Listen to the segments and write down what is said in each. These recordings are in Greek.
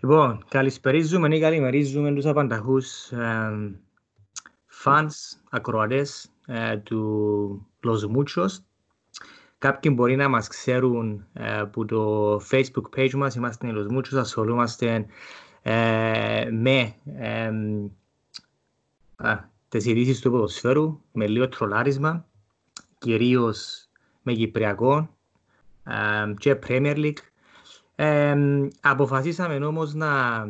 Λοιπόν, καλησπερίζουμε ή καλημερίζουμε τους απανταχούς φανς, ακροατές ε, του Los Muchos. Κάποιοι μπορεί να μας ξέρουν ε, από το Facebook page μας, είμαστε Los Muchos, ασχολούμαστε ε, με ε, τις ειδήσεις του ποδοσφαίρου, με λίγο τρολάρισμα, κυρίως με Κυπριακό και Premier League. Ε, αποφασίσαμε όμως να,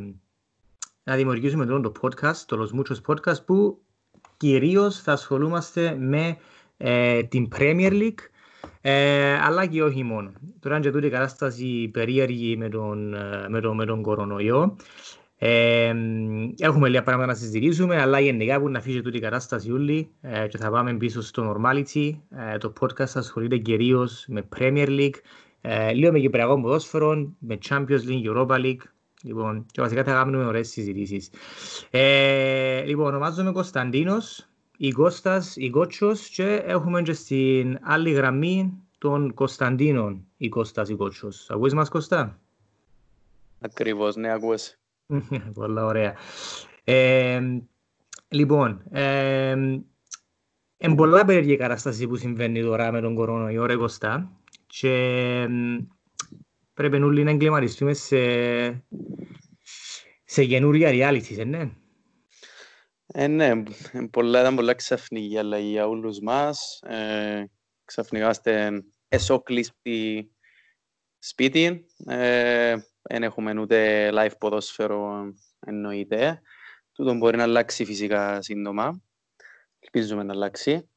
να δημιουργήσουμε το podcast, το Los Muchos Podcast, που κυρίως θα ασχολούμαστε με ε, την Premier League, ε, αλλά και όχι μόνο. Τώρα είναι και τούτη η κατάσταση περίεργη με τον, ε, με τον, με τον κορονοϊό. Ε, έχουμε λίγα πράγματα να συζητήσουμε, αλλά γενικά που να αφήσει τούτη η κατάσταση όλοι ε, και θα πάμε πίσω στο normality. Ε, το podcast ασχολείται κυρίως με Premier League, ε, λίγο με Κυπριακό ποδόσφαιρο, με Champions League, Europa League. Λοιπόν, και βασικά θα κάνουμε ωραίες συζητήσεις. Ε, λοιπόν, ονομάζομαι Κωνσταντίνος, η Κώστας, η Κότσος και έχουμε και στην άλλη γραμμή των Κωνσταντίνων, η Κώστας, η Κότσος. Ακούεις μας Κώστα; Ακριβώς, ναι, ακούες. Πολλά ωραία. Ε, λοιπόν, ε, είναι πολλά περίεργη κατάσταση που συμβαίνει τώρα με τον κορονοϊό, ρε Κωστά και πρέπει όλοι να εγκληματιστούμε σε, σε καινούρια reality, ναι; Ε, ναι, πολλά, ήταν πολλά ξαφνική αλλαγή για όλους μας. Ε, ξαφνικά είμαστε εσόκλειστοι σπίτι. Ε, δεν έχουμε ούτε live ποδόσφαιρο εννοείται. Τούτο μπορεί να αλλάξει φυσικά σύντομα. Ελπίζουμε να αλλάξει.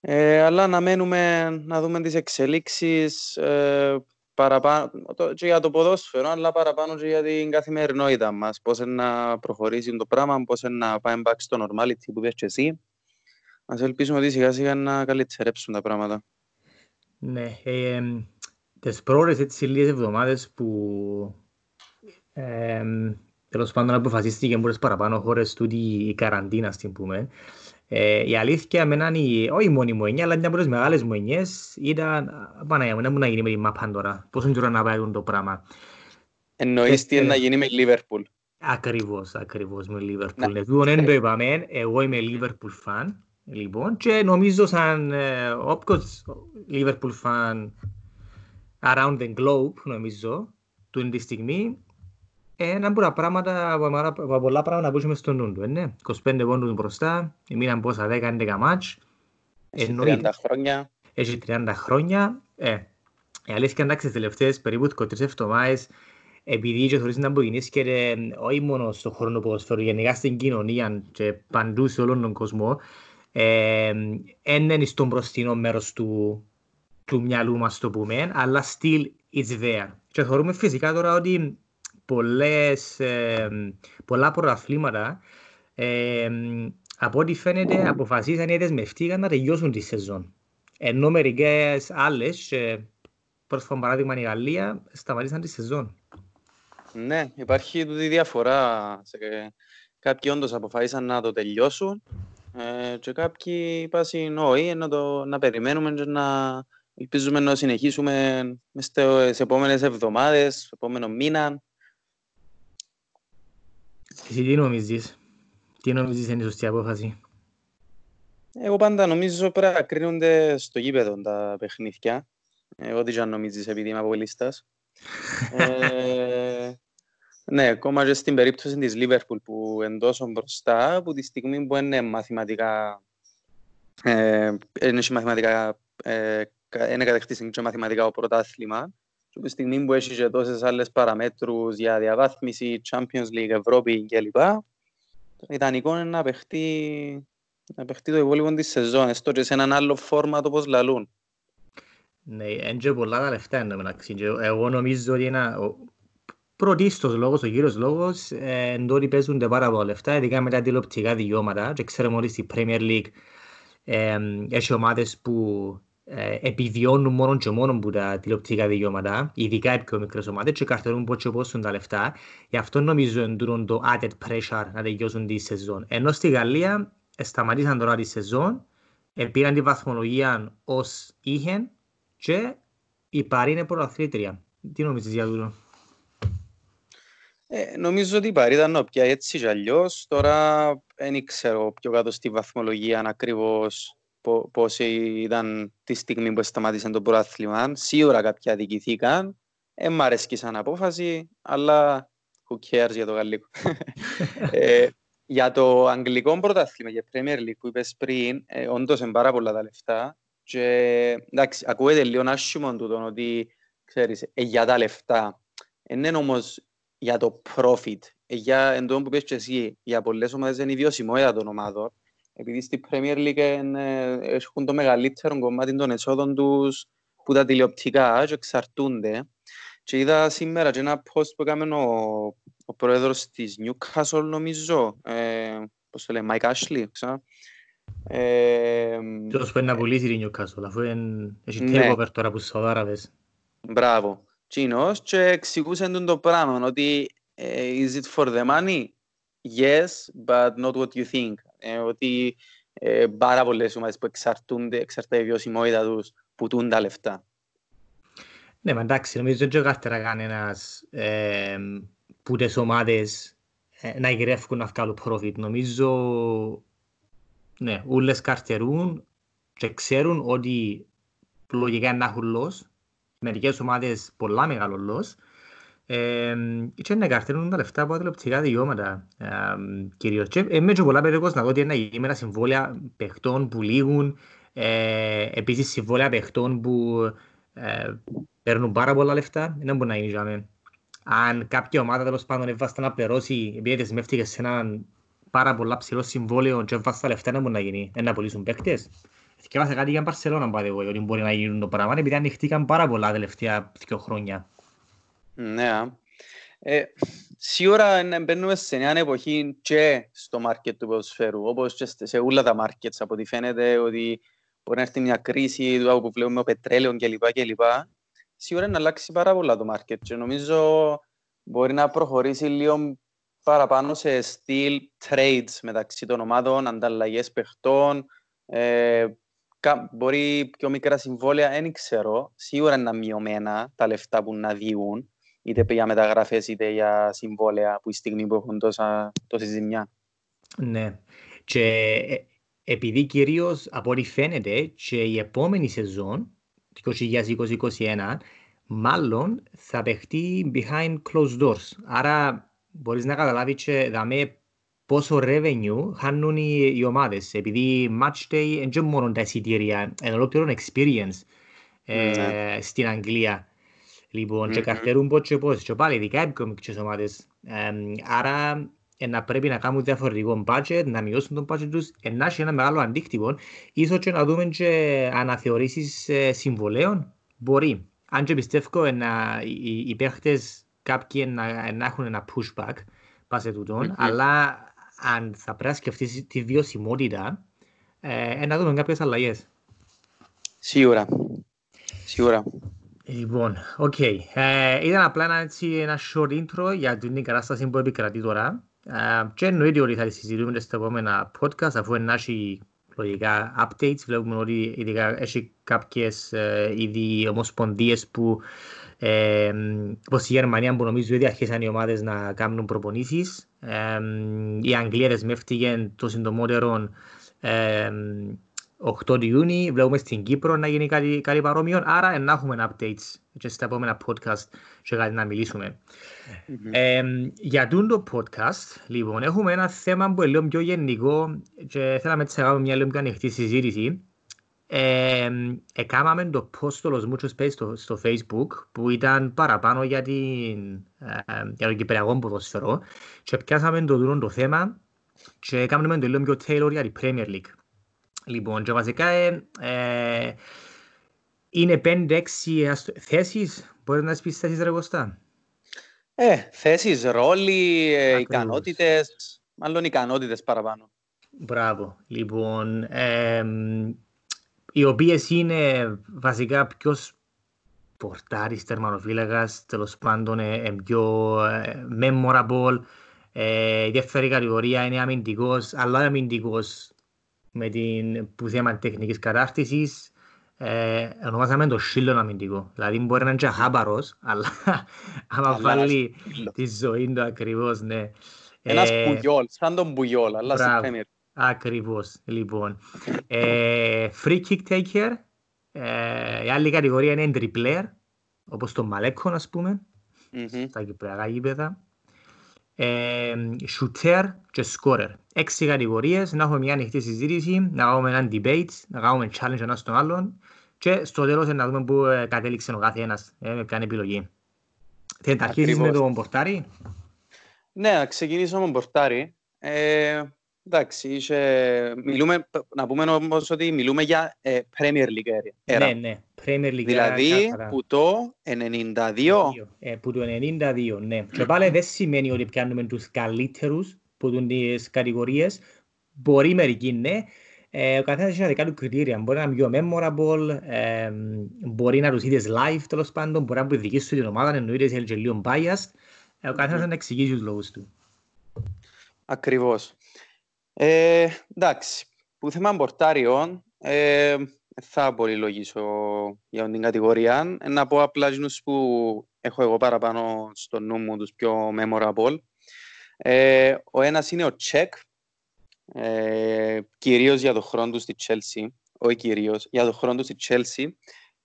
Ε, αλλά να μένουμε να δούμε τις εξελίξεις ε, παραπάνω, το, και για το ποδόσφαιρο, αλλά παραπάνω και για την καθημερινότητα μας. Πώς να προχωρήσει το πράγμα, πώς να πάει back στο normality που πες και εσύ. Ας ελπίσουμε ότι σιγά σιγά να καλυτερέψουν τα πράγματα. Ναι, ε, ε, τις πρώτες έτσι λίγες εβδομάδες που ε, τέλος πάντων αποφασίστηκε πολλές παραπάνω χώρες τούτη η καραντίνα, στην πούμε, ε, η αλήθεια με έναν, όχι μόνη μου εννιά, αλλά μια από τις μεγάλες μου εννιές ήταν, Παναγία μου, να μου να γίνει με τη μάπαν τώρα. Πόσο καιρό να πάει το πράγμα. Εννοείς τι να γίνει με Λίβερπουλ. Ακριβώς, ακριβώς με Λίβερπουλ. Εδώ δεν το είπαμε, εγώ είμαι Λίβερπουλ φαν. Λοιπόν, και νομίζω σαν ε, όποιος Λίβερπουλ φαν around the globe, νομίζω, του τη στιγμή, ένα από τα πράγματα, από πολλά πράγματα που έχουμε στο νου του, ναι. 25 πόντους μπροστά, μείναν πόσα 10-11 μάτς. Έχει 30 χρόνια. Έχει 30 χρόνια. Ε, η αλήθεια εντάξει, τις τελευταίες περίπου 23 εβδομάδες, επειδή και θωρείς να αποκοινήσκεται όχι μόνο στον χώρο του ποδοσφαίρου, γενικά στην κοινωνία και παντού σε όλον τον κόσμο, ε, είναι στον μπροστινό μέρος του, του μυαλού μας το πούμε, αλλά still it's there. Και θεωρούμε φυσικά τώρα ότι πολλές, ε, πολλά προαθλήματα ε, από ό,τι φαίνεται αποφασίσαν ή δεσμευτήκαν να τελειώσουν τη σεζόν. Ενώ μερικές άλλες, ε, προς παράδειγμα η Γαλλία, σταματήσαν τη σεζόν. Ναι, υπάρχει τούτη διαφορά. Σε... Κάποιοι όντως αποφάσισαν να το τελειώσουν ε, και κάποιοι είπαν όχι, να, το, να περιμένουμε και να ελπίζουμε να συνεχίσουμε στις επόμενες εβδομάδες, επόμενο μήνα εσύ τι νομίζεις, τι νομίζεις είναι η σωστή απόφαση; Εγώ πάντα νομίζω πρέπει να κρίνονται στο γήπεδο τα παιχνίδια. Εγώ τι αν νομίζεις επειδή είμαι απολύστας. ε, ναι, ακόμα και στην περίπτωση της Λίβερπουλ που είναι τόσο μπροστά, από τη στιγμή που είναι μαθηματικά ε, είναι μαθηματικά ε, είναι κατακτήσει και μαθηματικά ο πρωτάθλημα και τη στιγμή που έχεις και τόσες άλλες παραμέτρους για διαβάθμιση, Champions League, Ευρώπη κλπ. Το ιδανικό είναι να παιχτεί, να παιχτεί το υπόλοιπο της σεζόν, έστω και σε έναν άλλο φόρματο όπως λαλούν. Ναι, είναι και πολλά τα λεφτά είναι μεταξύ. Εγώ νομίζω ότι ένα, ο πρωτίστως λόγος, ο κύριος λόγος, είναι ότι παίζονται πάρα πολλά λεφτά, ειδικά με τα τηλεοπτικά δικαιώματα και ξέρουμε ότι στη Premier League ε, έχει ομάδες που ε, επιβιώνουν μόνο και μόνο από τα τηλεοπτικά δικαιώματα, ειδικά οι πιο μικρές ομάδες και καρτερούν πώς και πώς τα λεφτά. Γι' αυτό νομίζω εντούν το added pressure να τελειώσουν τη σεζόν. Ενώ στη Γαλλία σταματήσαν τώρα τη σεζόν, πήραν τη βαθμολογία ως είχεν και η Παρή είναι πρωταθλήτρια. Τι νομίζεις για τούτο; Ε, νομίζω ότι η Παρή ήταν όποια έτσι και αλλιώς. Τώρα δεν ξέρω πιο κάτω στη βαθμολογία ακριβώς πώς ήταν τη στιγμή που σταμάτησαν το πρωτάθλημα. Σίγουρα κάποια αδικηθήκαν. Ε, μ' αρέσκει σαν απόφαση, αλλά who cares για το γαλλικό. ε, για το αγγλικό πρωτάθλημα, για Premier League που είπες πριν, ε, όντως είναι πάρα πολλά τα λεφτά. Και εντάξει, ακούγεται λίγο άσχημο τούτο ότι, ξέρεις, ε, για τα λεφτά. Είναι όμως για το profit. Ε, για εντό που πες και εσύ, για πολλές ομάδες είναι η βιωσιμότητα των ομάδων. Επειδή στη Premier League ε, έχουν το μεγαλύτερο κομμάτι των εσόδων τους που τα τηλεοπτικά και εξαρτούνται. Και είδα σήμερα και ένα post που έκαμε ο, ο πρόεδρος της Newcastle, νομίζω, ε, πώς το λέει, Mike Ashley, ξέρω. Ε, Τέλος που να πουλήσει η Newcastle, αφού έχει ναι. takeover τώρα που Σαουδάραβες. Μπράβο. Τσίνος και εξηγούσε τον το πράγμα, ότι ε, is it for the money? Yes, but not what you think. Ε, ότι ε, πάρα πολλές ομάδες που εξαρτούνται, εξαρτάται η βιωσιμότητα τους, που τούν τα λεφτά. Ναι, μα εντάξει, νομίζω ότι καλύτερα κανένας ε, που τις ομάδες ε, να γυρεύουν να βγάλουν profit. Νομίζω, ναι, όλες καρτερούν και ξέρουν ότι λογικά να έχουν λόγος. Μερικές ομάδες πολλά μεγάλο λόγος. Ε, και να καρτερούν τα λεφτά από τηλεοπτικά δικαιώματα ε, κυρίως. Και είμαι και πολλά περίπως να δω ότι είναι γήμερα συμβόλαια παιχτών που λήγουν, ε, επίσης συμβόλαια παιχτών που ε, παίρνουν πάρα πολλά λεφτά, δεν μπορεί να γίνει για Αν κάποια ομάδα τέλος πάντων έβαστα να πληρώσει επειδή δεσμεύτηκε σε έναν πάρα πολλά ψηλό συμβόλαιο και έβαστα λεφτά, δεν μπορεί να γίνει, δεν να πουλήσουν παίκτες. Θυκεύασα κάτι για Μπαρσελώνα, πάτε εγώ, ότι μπορεί να γίνουν το πράγμα, επειδή ανοιχτήκαν πάρα πολλά τα τελευταία δύο χρόνια. Ναι, ε, σίγουρα μπαίνουμε σε μια εποχή και στο μάρκετ του ποδοσφαίρου, όπως και σε όλα τα μάρκετς, από ό,τι φαίνεται ότι μπορεί να έρθει μια κρίση που βλέπουμε ο πετρέλαιο κλπ. κλπ. Σίγουρα να αλλάξει πάρα πολλά το μάρκετ και νομίζω μπορεί να προχωρήσει λίγο παραπάνω σε στυλ trades μεταξύ των ομάδων, ανταλλαγές παιχτών, ε, μπορεί πιο μικρά συμβόλαια, δεν ξέρω. Σίγουρα είναι μειωμένα τα λεφτά που να διούν, είτε για μεταγραφές είτε για συμβόλαια που η στιγμή που έχουν τόσα, τόση ζημιά. Ναι. Και ε, επειδή κυρίως από ό,τι φαίνεται και η επόμενη σεζόν, 2020-2021, μάλλον θα παιχτεί behind closed doors. Άρα μπορείς να καταλάβεις και δαμε πόσο revenue χάνουν οι, οι ομάδες. Επειδή match day είναι μόνο τα εισιτήρια, είναι ολόκληρο experience ε, ναι. στην Αγγλία. Λοιπόν, mm-hmm. και καρτερούν πώς και πώς. Και πάλι, ειδικά οι πιο μικρές ομάδες. Ε, άρα ε, να πρέπει να κάνουν διαφορετικό budget, να μειώσουν τον budget τους, ε, να έχει ένα μεγάλο αντίκτυπο. Ίσως και να δούμε και αναθεωρήσεις ε, συμβολαίων. Μπορεί. Αν και πιστεύω να, οι, οι παίχτες κάποιοι να, να έχουν ένα pushback πάνω σε τούτον, mm-hmm. αλλά αν θα πρέπει να σκεφτείς τη βιωσιμότητα, ε, να δούμε κάποιες αλλαγές. Σίγουρα. Σίγουρα. Λοιπόν, OK. Okay. Ε, ήταν απλά ένα, έτσι, ένα short intro για την κατάσταση που επικρατεί τώρα. Uh, και εννοείται ότι θα συζητούμε στα επόμενα podcast αφού έχει λογικά updates. Βλέπουμε ότι ειδικά έχει κάποιες ε, ήδη ομοσπονδίες που ε, όπως η Γερμανία που νομίζω ότι αρχίσαν οι ομάδες να κάνουν προπονήσεις. Ε, η Αγγλία δεσμεύτηκε το συντομότερο ε, 8 Ιούνιου, βλέπουμε στην Κύπρο να γίνει κάτι, κάτι παρόμοιο, άρα να έχουμε updates και στα επόμενα podcast και κάτι να μιλήσουμε. Mm-hmm. Ε, για το podcast, λοιπόν, έχουμε ένα θέμα που είναι λίγο πιο γενικό και θέλαμε να κάνουμε μια λίγο πιο ανοιχτή συζήτηση. Ε, έκαναμε το post στο Mucho Space στο, στο facebook που ήταν παραπάνω για, την, ε, για το κυπριακό ποδοσφαιρό και πιάσαμε το δούλο το θέμα και έκαναμε το λίγο πιο tailor για την Premier League. Λοιπόν, και βασικά ε, ε, είναι 5-6 θέσεις, μπορείς να πεις θέσεις ρε Κωστά. Ε, θέσεις, ρόλοι, ε, ικανότητες, μάλλον ικανότητες παραπάνω. Μπράβο. Λοιπόν, ε, οι οποίες είναι βασικά ποιος πορτάρης, τερμανοφύλακας, τέλος πάντων ε, πιο ε, memorable. Ε, η δεύτερη κατηγορία είναι αμυντικός, αλλά αμυντικός με την που θέμα τεχνικής κατάρτισης ε, ονομάσαμε το σύλλον αμυντικό. Δηλαδή μπορεί να είναι και χάμπαρος, αλλά άμα βάλει τη ζωή του ακριβώς, ναι. Ένας ε, μπουγιόλ, σαν τον μπουγιόλ, αλλά σε Premier. Ακριβώς, λοιπόν. Ε, free kick taker, ε, η άλλη κατηγορία είναι entry player, όπως το Μαλέκο, ας πούμε, mm-hmm. στα κυπριακά γήπεδα. Ε, shooter και scorer. Έξι κατηγορίες, να έχουμε μια ανοιχτή συζήτηση, να κάνουμε ένα debate, να κάνουμε challenge ένας στον άλλον και στο τέλος να δούμε πού ε, κατέληξε ο κάθε ένας, ε, με ποια επιλογή. Θέλετε να αρχίσεις με τον Πορτάρι. Ναι, να ξεκινήσω με τον Πορτάρι. Ε, Εντάξει, είσαι... μιλούμε, να πούμε όμως ότι μιλούμε για ε, Premier League era. Ναι, ναι, Premier League Δηλαδή, κάθαρα. που το 92. Ε, που το 92, ναι. Και πάλι δεν σημαίνει ότι πιάνουμε τους καλύτερους που δουν τις κατηγορίες. Μπορεί μερικοί, ναι. Ε, ο καθένας έχει δικά του κριτήρια. Μπορεί να είναι πιο memorable, ε, μπορεί να τους είδες live τέλος πάντων, μπορεί να είναι δική σου την ομάδα, εννοείται είναι και λίγο biased. Ε, ο καθένας να εξηγήσει τους λόγους του. Ακριβώς. Ε, εντάξει, που θέμα πορτάριων, ε, θα πολύ λογίσω για την κατηγορία. Ε, να πω απλά τους που έχω εγώ παραπάνω στο νου μου, τους πιο memorable. Ε, ο ένας είναι ο Τσεκ, ε, κυρίως για το χρόνο του στη Chelsea, όχι κυρίως, για το χρόνο του στη Chelsea.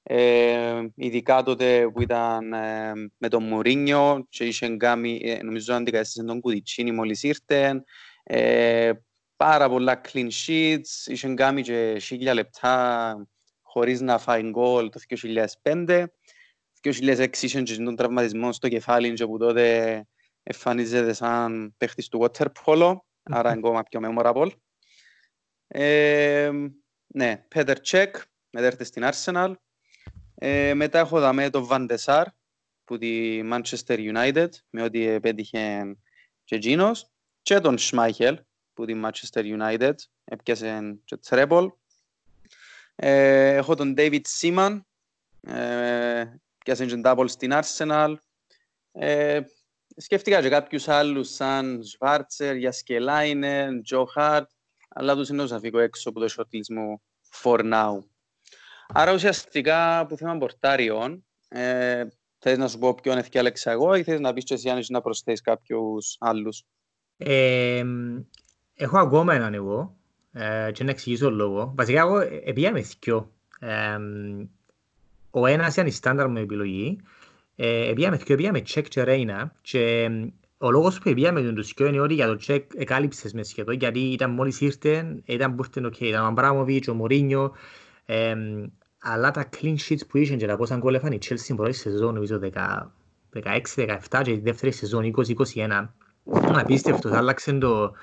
Ε, ειδικά τότε που ήταν ε, με τον Μουρίνιο και είχε κάνει, ε, νομίζω αντικατέστησε τον Κουδιτσίνη μόλις ήρθε. Ε, πάρα πολλά clean sheets, είχε κάνει και χίλια λεπτά χωρίς να φάει γκολ το 2005. Το 2006 είχε και τον τραυματισμό στο κεφάλι και που τότε εμφανίζεται σαν παίχτης του water polo, άρα ακόμα πιο memorable. Ε, ναι, Πέτερ Τσεκ, μετέρχεται στην Arsenal. Ε, μετά έχω δαμε τον Van de Sar, που τη Manchester United, με ό,τι επέτυχε και εκείνος, και τον Schmeichel, που τη Manchester United, έπιασε και τρέπολ. Ε, έχω τον David Seaman, ε, πιάσε και double στην Arsenal. Ε, σκέφτηκα και κάποιους άλλους σαν Σβάρτσερ, Γιασκελάινεν, Τζο Χάρτ, αλλά τους είναι να φύγω έξω από το shortlist μου for now. Άρα ουσιαστικά που θέμα πορτάριων, ε, θες να σου πω ποιον ευκάλεξα εγώ ή θες να πεις και εσύ αν να προσθέσεις κάποιους άλλους; Ε, Έχω ακόμα έναν εγώ ε, και να εξηγήσω λόγο. Βασικά εγώ επήγα με θκιο. Ε, ο ένας ήταν η στάνταρ μου επιλογή. Ε, επήγα με θκιο, επήγα με τσεκ και ρέινα και ο λόγος που επήγα με τον τους είναι ότι για το τσεκ εκάλυψες μες σχεδόν γιατί ήταν μόλις ήρθε, ήταν που ήρθε, okay, ήταν ο Αμπράμοβιτς, ο Μωρίνιο, ε, αλλά τα clean sheets που είχαν και τα πόσα γκολ έφανε η Chelsea πρώτη σεζόν, νομίζω 16-17 και η δεύτερη σεζόν 20-21. Απίστευτος, άλλαξε το,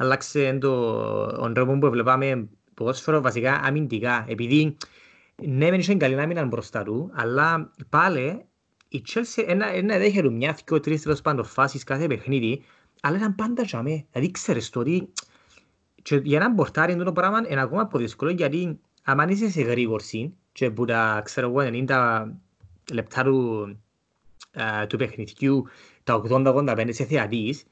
άλλαξε τον τρόπος που βλέπαμε ποδόσφαιρο βασικά αμυντικά. Επειδή ναι, δεν είχε καλή άμυνα μπροστά του, αλλά πάλι η Chelsea ένα δέχεται μια, δυο, τρεις τέλος πάντων φάσεις κάθε παιχνίδι, αλλά ήταν πάντα για μέ. Δηλαδή ξέρεις το ότι και για να μπορτάρει το πράγμα είναι ακόμα πιο δύσκολο γιατί αν είσαι σε γρήγορση και που τα ξέρω εγώ 90 λεπτά του, uh, του παιχνιδιού τα 80-85 σε θεατής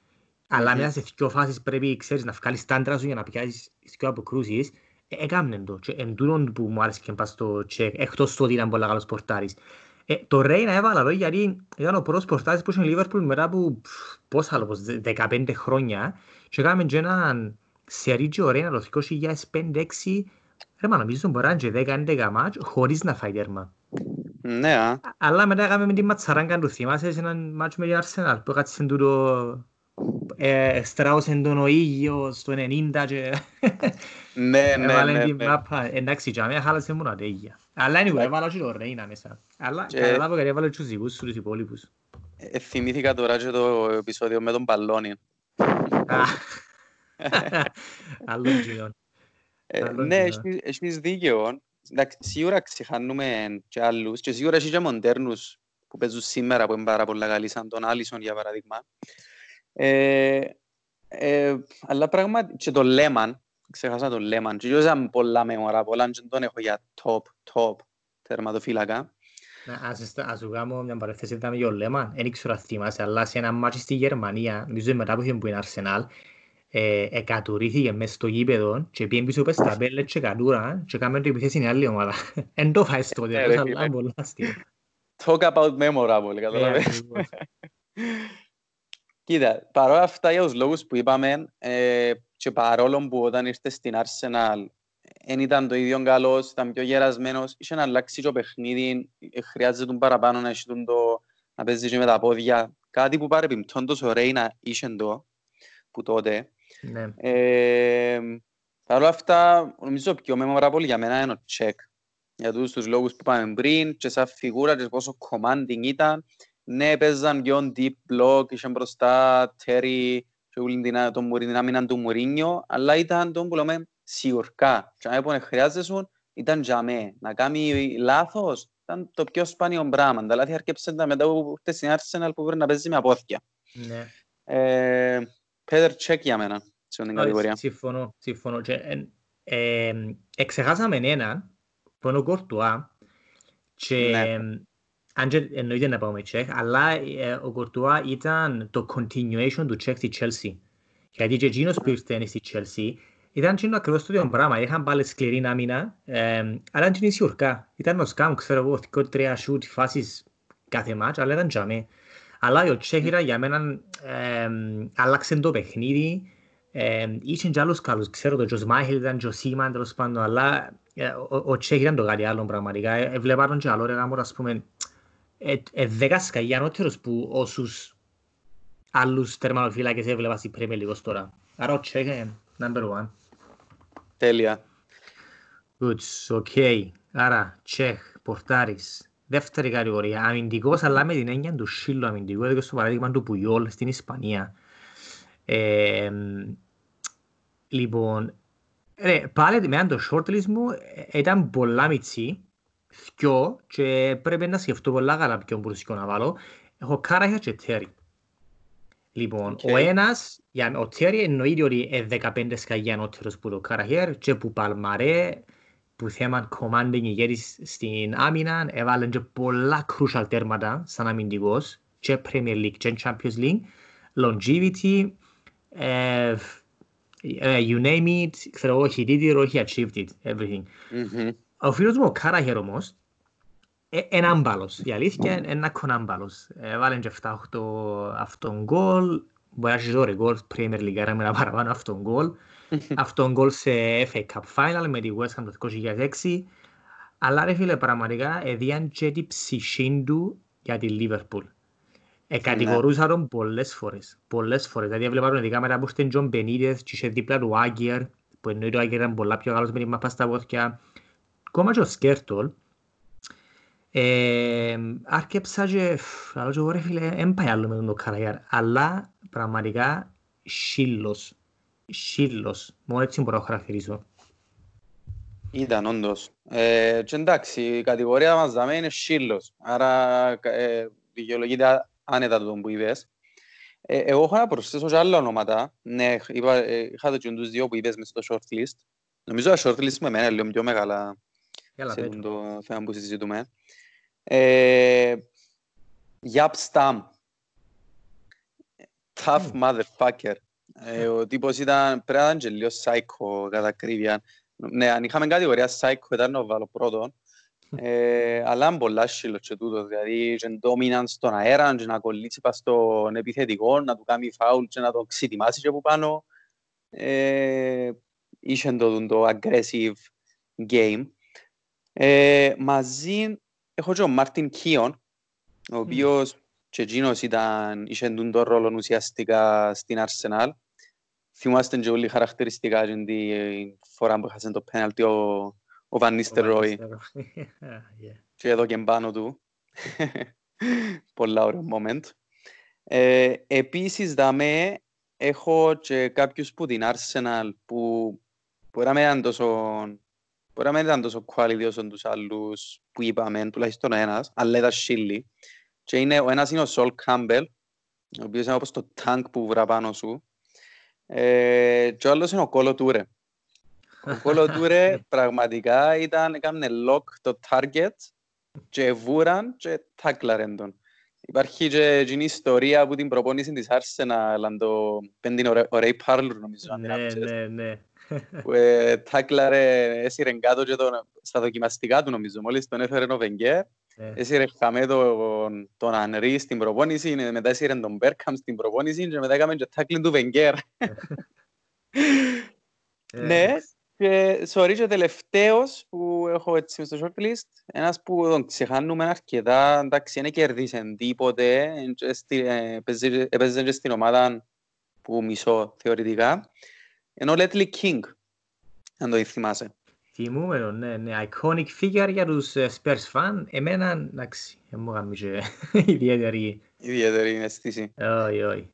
αλλά μέσα σε δύο φάσεις πρέπει ξέρεις, να βγάλεις τα άντρα σου για να πιάσεις δύο αποκρούσεις. Ε, έκαμε το. Και εν τούτον που μου άρεσε και πας στο τσεκ, εκτός το ότι ήταν πολλά καλός πορτάρις. Ε, το Ρέινα έβαλα εδώ γιατί ήταν ο πρώτος πορτάρις που είχε η Λίβερπουλ μετά από πόσα άλλο, 15 χρόνια και έκαμε και έναν σερί και ο Ρέινα το 2005-2006 Ρε μα νομίζω μπορεί να είναι 10-11 μάτς χωρίς να φάει τέρμα. Ναι, α. Αλλά μετά έκαμε με τη ματσαράγκα του θυμάσαι σε έναν μάτσο με την Arsenal που έκατσε τούτο ε, στράωσε τον ο ήλιος στο 90 και ναι, ναι, ναι, την μάπα. Εντάξει, και αμέσως χάλασε μόνο ατέγια. Αλλά anyway, έβαλα και το Ρέινα μέσα. Αλλά καταλάβω γιατί έβαλα τους δικούς σου τους υπόλοιπους. Ε, θυμήθηκα τώρα και το επεισόδιο με τον Πalloni. Άλλο γινόν. Ναι, έχεις δίκαιο. Σίγουρα ξεχάνουμε και άλλους και σίγουρα έχει και μοντέρνους που παίζουν σήμερα που είναι πάρα πολλά καλοί σαν τον Άλισον για παράδειγμα. Ε, ε, αλλά πράγματι και το Λέμαν, ξεχάσα το Λέμαν, και ήταν πολλά μεμόρα, πολλά και τον έχω για top, top τερματοφύλακα. Ας σου κάνω μια παρέθεση ήταν για ο Λέμαν, δεν ήξερα θυμάσαι, αλλά σε ένα μάτσι στη Γερμανία, νομίζω μετά που είχε που είναι Αρσενάλ, ε, εκατουρήθηκε μες στο γήπεδο και πήγε πίσω πες τα πέλες και κατούρα και κάμε το επιθέσεις είναι άλλη ομάδα. Εν το φάεις το τέλος, αλλά πολλά αστείο. Talk about memorable, καταλαβαίνεις. Κοίτα, παρόλα αυτά για τους λόγους που είπαμε ε, και παρόλο που όταν ήρθες στην Arsenal δεν ήταν το ίδιο καλός, ήταν πιο γερασμένος, είχε να αλλάξει το παιχνίδι, χρειάζεται τον παραπάνω να, το, να παίζει και με τα πόδια. Κάτι που παρεπιπτόντως ο Ρέινα είχε το, που τότε. Ναι. Ε, Παρ' όλα αυτά, νομίζω πιο memorable για μένα είναι ο Τσεκ. Για τους, τους λόγους που είπαμε πριν και σαν φιγούρα και πόσο commanding ήταν. Ναι, παίζαν πιο deep block, είχαν μπροστά Τέρι και όλη την άμυνα του Μουρίνιο, αλλά ήταν τον που λέμε σιουρκά. Και αν έπρεπε χρειάζεσαι, ήταν για μέ. Να κάνει λάθος ήταν το πιο σπάνιο πράγμα. Τα λάθη αρκέψαν τα μετά που ήρθε στην Arsenal που πρέπει να παίζει με απόθηκια. Ναι. Ε, Πέτερ τσεκ για μένα, σε την κατηγορία. Συμφωνώ, συμφωνώ. Και, ε, ε, εξεχάσαμε έναν, που είναι ο Κορτουά, και ναι. Αν και εννοείται να πάμε τσεκ, αλλά ε, ο Κορτουά ήταν το continuation του τσεκ στη Chelsea. Γιατί και εκείνος που ήρθε στη Chelsea, ήταν και ακριβώς το ίδιο πράγμα. Είχαν πάλι σκληρή άμυνα, ε, αλλά ήταν και σιουρκά. Ήταν ο σκάμ, ξέρω εγώ, δύο τρία σούτ φάσεις κάθε μάτς, αλλά ήταν τζαμί. Αλλά ο Τσέχυρα για μένα ε, άλλαξε το παιχνίδι. Ε, είχε και άλλους καλούς. Ξέρω το Τζος Μάχελ ήταν και ο Σίμαν τέλος πάντων, αλλά ε, ο, ο Τσέχυρα ήταν το κάτι άλλο πραγματικά. Ε, βλέπα τον και άλλο ρε γάμο, ας πούμε, ε, ε, δέκα σκαγιά ανώτερος που όσους άλλους τερμανοφύλακες έβλεπας στην Πρέμιε λίγο τώρα. Άρα ο Τσέχ number one. Τέλεια. Good, ok. Άρα, Τσέχ, Πορτάρης, δεύτερη κατηγορία, αμυντικός, αλλά με την έννοια του σύλλου αμυντικού, έδωκε στο παράδειγμα του Πουγιόλ στην Ισπανία. Ε, λοιπόν, ρε, πάλι με το shortlist μου ε, ήταν πολλά μητσί, δυο, και πρέπει να σκεφτώ πολλά καλά ποιον μπορούσα να βάλω. Έχω Κάραχερ και Τέρι. Λοιπόν, okay. ο ένας, για, ο Τέρι εννοείται ότι είναι 15 σκαγιά ανώτερος που το Κάραχερ και που Παλμαρέ, που θέμα commanding ηγέτης στην άμυνα, έβαλε και πολλά crucial τέρματα σαν αμυντικός και Premier League και Champions League, longevity, uh, uh, you name it, ξέρω εγώ, he did it or he achieved it, everything. Mm-hmm. Ο φίλος μου ο Κάραχερ όμως, είναι άμπαλος, η αλήθεια είναι ένα κονάμπαλος. Έβαλε και 7-8 αυτόν γκολ, μπορεί να έχει ζόρι γκολ, Premier League, άρα με ένα παραπάνω αυτόν γκολ αυτόν γκολ σε FA Cup Final με τη West Ham το 2006. Αλλά ρε φίλε, πραγματικά έδιαν και την ψυχή του για τη Liverpool. Εκατηγορούσα τον πολλές φορές. Πολλές φορές. Δηλαδή έβλεπα τον ειδικά μετά που ήταν Τζον Μπενίδες και είχε δίπλα του Άγγιερ, που εννοεί το Άγγιερ ήταν πολλά πιο καλός με την μαπά στα βόθηκια. Ακόμα και ο Σκέρτολ. Ε, άρκεψα και, λέω και εγώ ρε φίλε, δεν πάει άλλο με τον Καραγιάρ. Αλλά πραγματικά σύλλος. Σύλλος. Μόνο έτσι μπορώ να χαρακτηρίσω. Ήταν όντως. Ε, και εντάξει, η κατηγορία μας δάμε είναι σύλλος. Άρα ε, δικαιολογείται άνετα το που είπες. Ε, εγώ έχω να προσθέσω και άλλα ονόματα. Ναι, είπα, ε, είχα το τους δύο που είπες μες στο shortlist. Νομίζω το shortlist με εμένα λίγο πιο μεγάλα Έλα, σε το θέμα που συζητούμε. Ε, Yap Stam. Tough motherfucker. Ε, ο τύπος ήταν πρέπει να ήταν και λίγο psycho κατά ακρίβεια. Ναι, αν είχαμε κατηγορία psycho ήταν να βάλω πρώτον. Ε, αλλά είναι πολλά σύλλο και τούτος, δηλαδή και dominance στον αέρα και να κολλήσει πας στον επιθετικό, να του κάνει φάουλ και να το ξετοιμάσει και από πάνω. Ε, είχε το, το aggressive game. Ε, μαζί έχω και ο Μάρτιν Κίον, ο οποίος και εκείνος ήταν, είχε τον ρόλο ουσιαστικά στην Arsenal. Θυμάστε και όλοι χαρακτηριστικά την φορά που έχασε το πέναλτι ο, ο Βαν Νίστερ Ρόι. Και εδώ και πάνω του. Πολλά ωραίο moment. Ε, επίσης, δαμε, έχω και κάποιους που την Arsenal που μπορεί να μην ήταν τόσο μπορεί να μην ήταν τόσο quality όσο τους άλλους που είπαμε, τουλάχιστον ένας, αλλά ήταν σύλλη. Και είναι, ο ένας είναι ο Σολ Κάμπελ, ο οποίος είναι όπως το tank που βρά πάνω σου. Ε, και ο άλλος είναι ο Κόλο Τούρε. Ο Κόλο Τούρε πραγματικά ήταν, έκανε lock το target και βούραν και τάκλαρεν τον. Υπάρχει και η ιστορία από την προπόνηση της Arsenal, αν το πέντε ωραί, ωραίοι Πάρλουρ νομίζω. Ναι, ναι, ναι. Που ε, τάκλαρε, έσυρε κάτω και τον, στα δοκιμαστικά του νομίζω, μόλις τον έφερε ο Βενγκέρ. Ναι. Έσυρε χαμέ τον, τον Ανρί στην προπόνηση, μετά έσυρε τον Μπέρκαμ στην προπόνηση και μετά έκαμε και τάκλιν του Βενγκέρ. Ναι, και sorry και τελευταίος που έχω έτσι στο shortlist, ένας που τον ξεχάνουμε αρκετά, εντάξει, δεν κερδίσε τίποτε, έπαιζε και στην ομάδα που μισώ θεωρητικά, ενώ Letly King, αν το θυμάσαι. Θυμούμε, ναι, ναι, iconic figure για τους Spurs fan, εμένα, εντάξει, δεν μου έκαμε και ιδιαίτερη... Ιδιαίτερη αίσθηση. Όχι, όχι.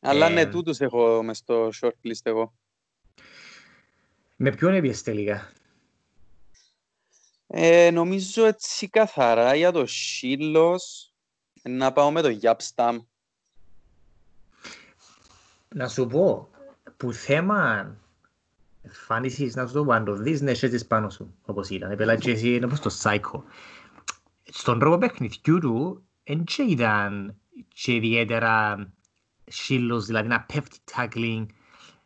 Αλλά ναι, τούτους έχω μες στο shortlist εγώ. Με ποιον έπιες τελικά; Ε, νομίζω έτσι καθαρά για το Σίλος να πάω με το Γιάπσταμ. Να σου πω, που θέμα εμφάνισης, να σου το πω, αν το δεις, ναι, έχεις πάνω σου, όπως ήταν. Επέλα και εσύ είναι όπως το Psycho. Στον τρόπο παιχνιδιού του, δεν ήταν και ιδιαίτερα Σίλος, δηλαδή να πέφτει tackling,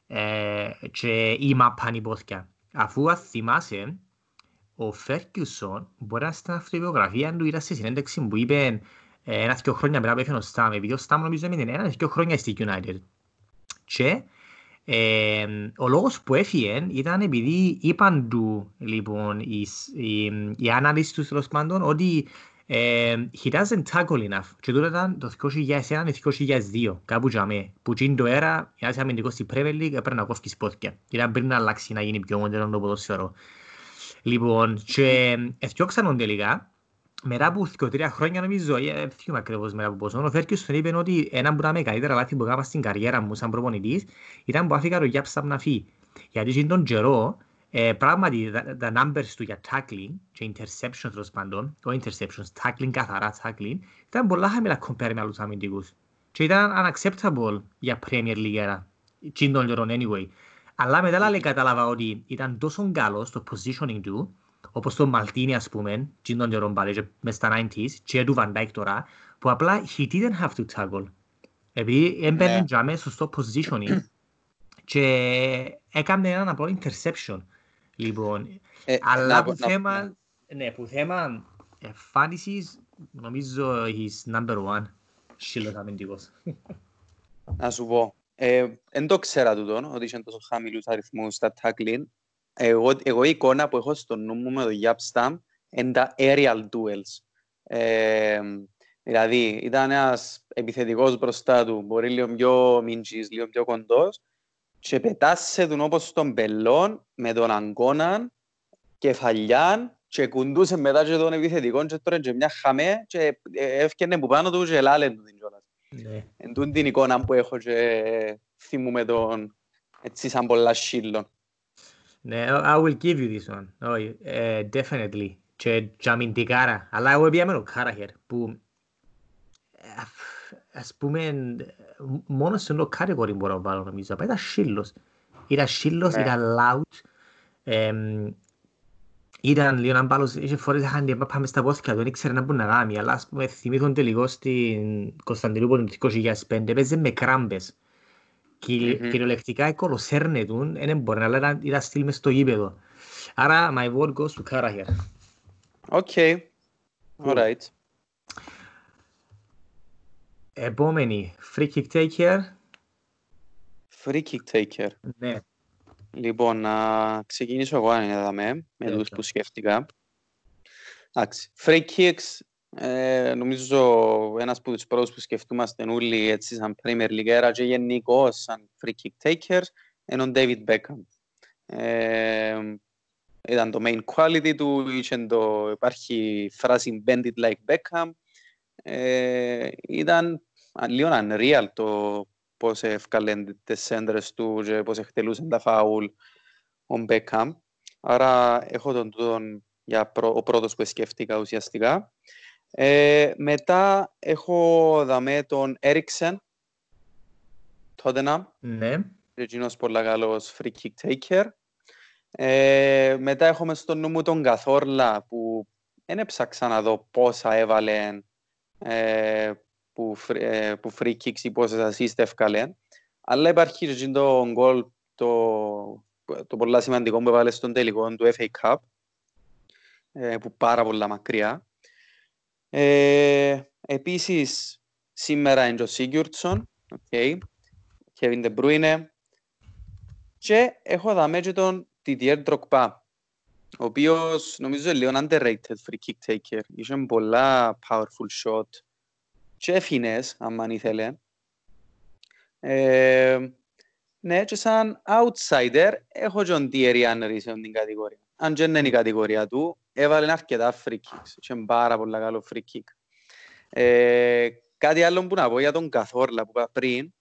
ε, και είμαι πανυπόθηκια. Αφού αν θυμάσαι, ο Φέρκιουσον μπορεί να στην αυτοβιογραφία του ήταν στη συνέντευξη που είπε ε, ένα-δυο χρόνια μετά που έφερε ο Στάμ, επειδή ο Στάμ νομίζω έμεινε ένα-δυο χρόνια στη United. Και ε, ο λόγος που έφυγε ήταν επειδή είπαν του λοιπόν οι, οι, οι αναλύσεις του τέλος πάντων ότι ε, he doesn't tackle enough. Και τώρα ήταν το 2001 και 2002, κάπου για με. Που τσιν το έρα, ένας αμυντικός στην Premier League, έπρεπε να κόφει πόθηκια. Ήταν πριν να αλλάξει, να γίνει πιο μοντέρνο το ποδόσφαιρο. Λοιπόν, και έφτιαξαν τον τελικά, μετά από δύο τρία χρόνια νομίζω, δεν θυμάμαι ακριβώς μετά από πόσο, ο Φέρκιος τον είπε ότι ένα από τα μεγαλύτερα λάθη που έκανα στην καριέρα μου σαν προπονητής ήταν που άφηκα το Γιάπ να φύγει. Γιατί τον καιρό, ε, πράγματι, τα numbers του για tackling και interception τέλος πάντων, όχι interceptions, tackling καθαρά tackling, ήταν πολλά χαμηλά compare με άλλους αμυντικούς. Και ήταν unacceptable για Premier League era. Τι τον καιρό, anyway. Αλλά μετά λέει κατάλαβα ότι ήταν τόσο καλός στο positioning του, όπως το Μαλτίνι ας πούμε, τι τον καιρό πάλι, μες στα 90s, και του Van Dijk τώρα, που απλά he didn't have to tackle. Επειδή έμπαινε yeah. στο positioning και έκανε έναν απλό interception. Λοιπόν, ε, αλλά να, που να, θέμα, να. ναι, που θέμα εμφάνισης, νομίζω he's number one σύλλος αμυντικός. Να σου πω, δεν ε, το ξέρα τούτο, ότι είχε τόσο χαμηλούς αριθμούς στα tackling. Εγώ, εγώ η εικόνα που έχω στο νου μου με το Yap Stamp είναι τα aerial duels. Ε, δηλαδή, ήταν ένας επιθετικός μπροστά του, μπορεί λίγο πιο μίντζης, λίγο πιο κοντός, και πετάσε τον όπως τον πελόν με τον αγκώνα, κεφαλιάν και κουντούσε μετά και τον επιθετικό και τώρα και μια χαμέ και έφτιανε που πάνω του και λάλε του την κιόλας. Ναι. Εν τούν την εικόνα που έχω και θυμούμε τον έτσι σαν πολλά σύλλον. Ναι, I will give you this one. Oh, uh, definitely. Και τζαμιντικάρα. Αλλά εγώ πήγαμε ο Κάραχερ που ας πούμε, μόνο σε ένα category μπορώ να βάλω νομίζω. Ήταν σύλλος. Ήταν σύλλος, ήταν loud. Ήταν λίγο να μπάλω, είχε φορές είχαν να πάμε στα πόθηκα, δεν ήξερε να μπουν να γάμει, αλλά ας πούμε θυμήθον τελικό στην Κωνσταντινούπολη του 2005, έπαιζε με κράμπες. Κυριολεκτικά οι κολοσέρνε του, δεν μπορεί να λέει ήταν στυλ μες στο γήπεδο. Άρα, my word goes to Karahir. Okay. Alright. Επόμενη, free kick taker. Free kick taker. Ναι. Λοιπόν, να ξεκινήσω εγώ αν είδαμε, με τους που σκέφτηκα. Εντάξει, free kicks, ε, νομίζω ένας από τους πρώτους που σκεφτούμαστε όλοι έτσι σαν Premier League και γενικώς σαν free kick takers είναι ο David Beckham. Ε, ήταν το main quality του, είχε το, υπάρχει φράση bend it like Beckham, ε, ήταν λίγο unreal το πώς ευκαλέν τις σέντρες του και πώς εκτελούσαν τα φάουλ ο Μπέκαμ. Άρα έχω τον τον για προ, ο πρώτος που σκέφτηκα ουσιαστικά. Ε, μετά έχω δαμέ τον Έριξεν, Τότενα. Ναι. Εκείνος πολύ καλός free kick taker. Ε, μετά έχουμε στο νου μου τον Καθόρλα που δεν έψαξα να δω πόσα έβαλε ε, που, ε, που free kicks ή πόσες assist εύκαλε. Αλλά υπάρχει και το γκολ το, το πολλά σημαντικό που έβαλε στον τελικό του FA Cup ε, που πάρα πολλά μακριά. Ε, επίσης σήμερα είναι ο Σίγκιουρτσον, okay. Kevin De Bruyne και έχω δάμε και τον Didier Drogba ο οποίος νομίζω είναι λίγο underrated free kick taker. Είχε πολλά powerful shot και φινές, αν ήθελε. Ε, ναι, και σαν outsider έχω τον Thierry Henry σε την κατηγορία. Αν και είναι η κατηγορία του, έβαλε αρκετά free kicks. Είχε πάρα πολλά καλό free kick. Ε, κάτι άλλο που να πω για τον Καθόρλα που είπα πριν.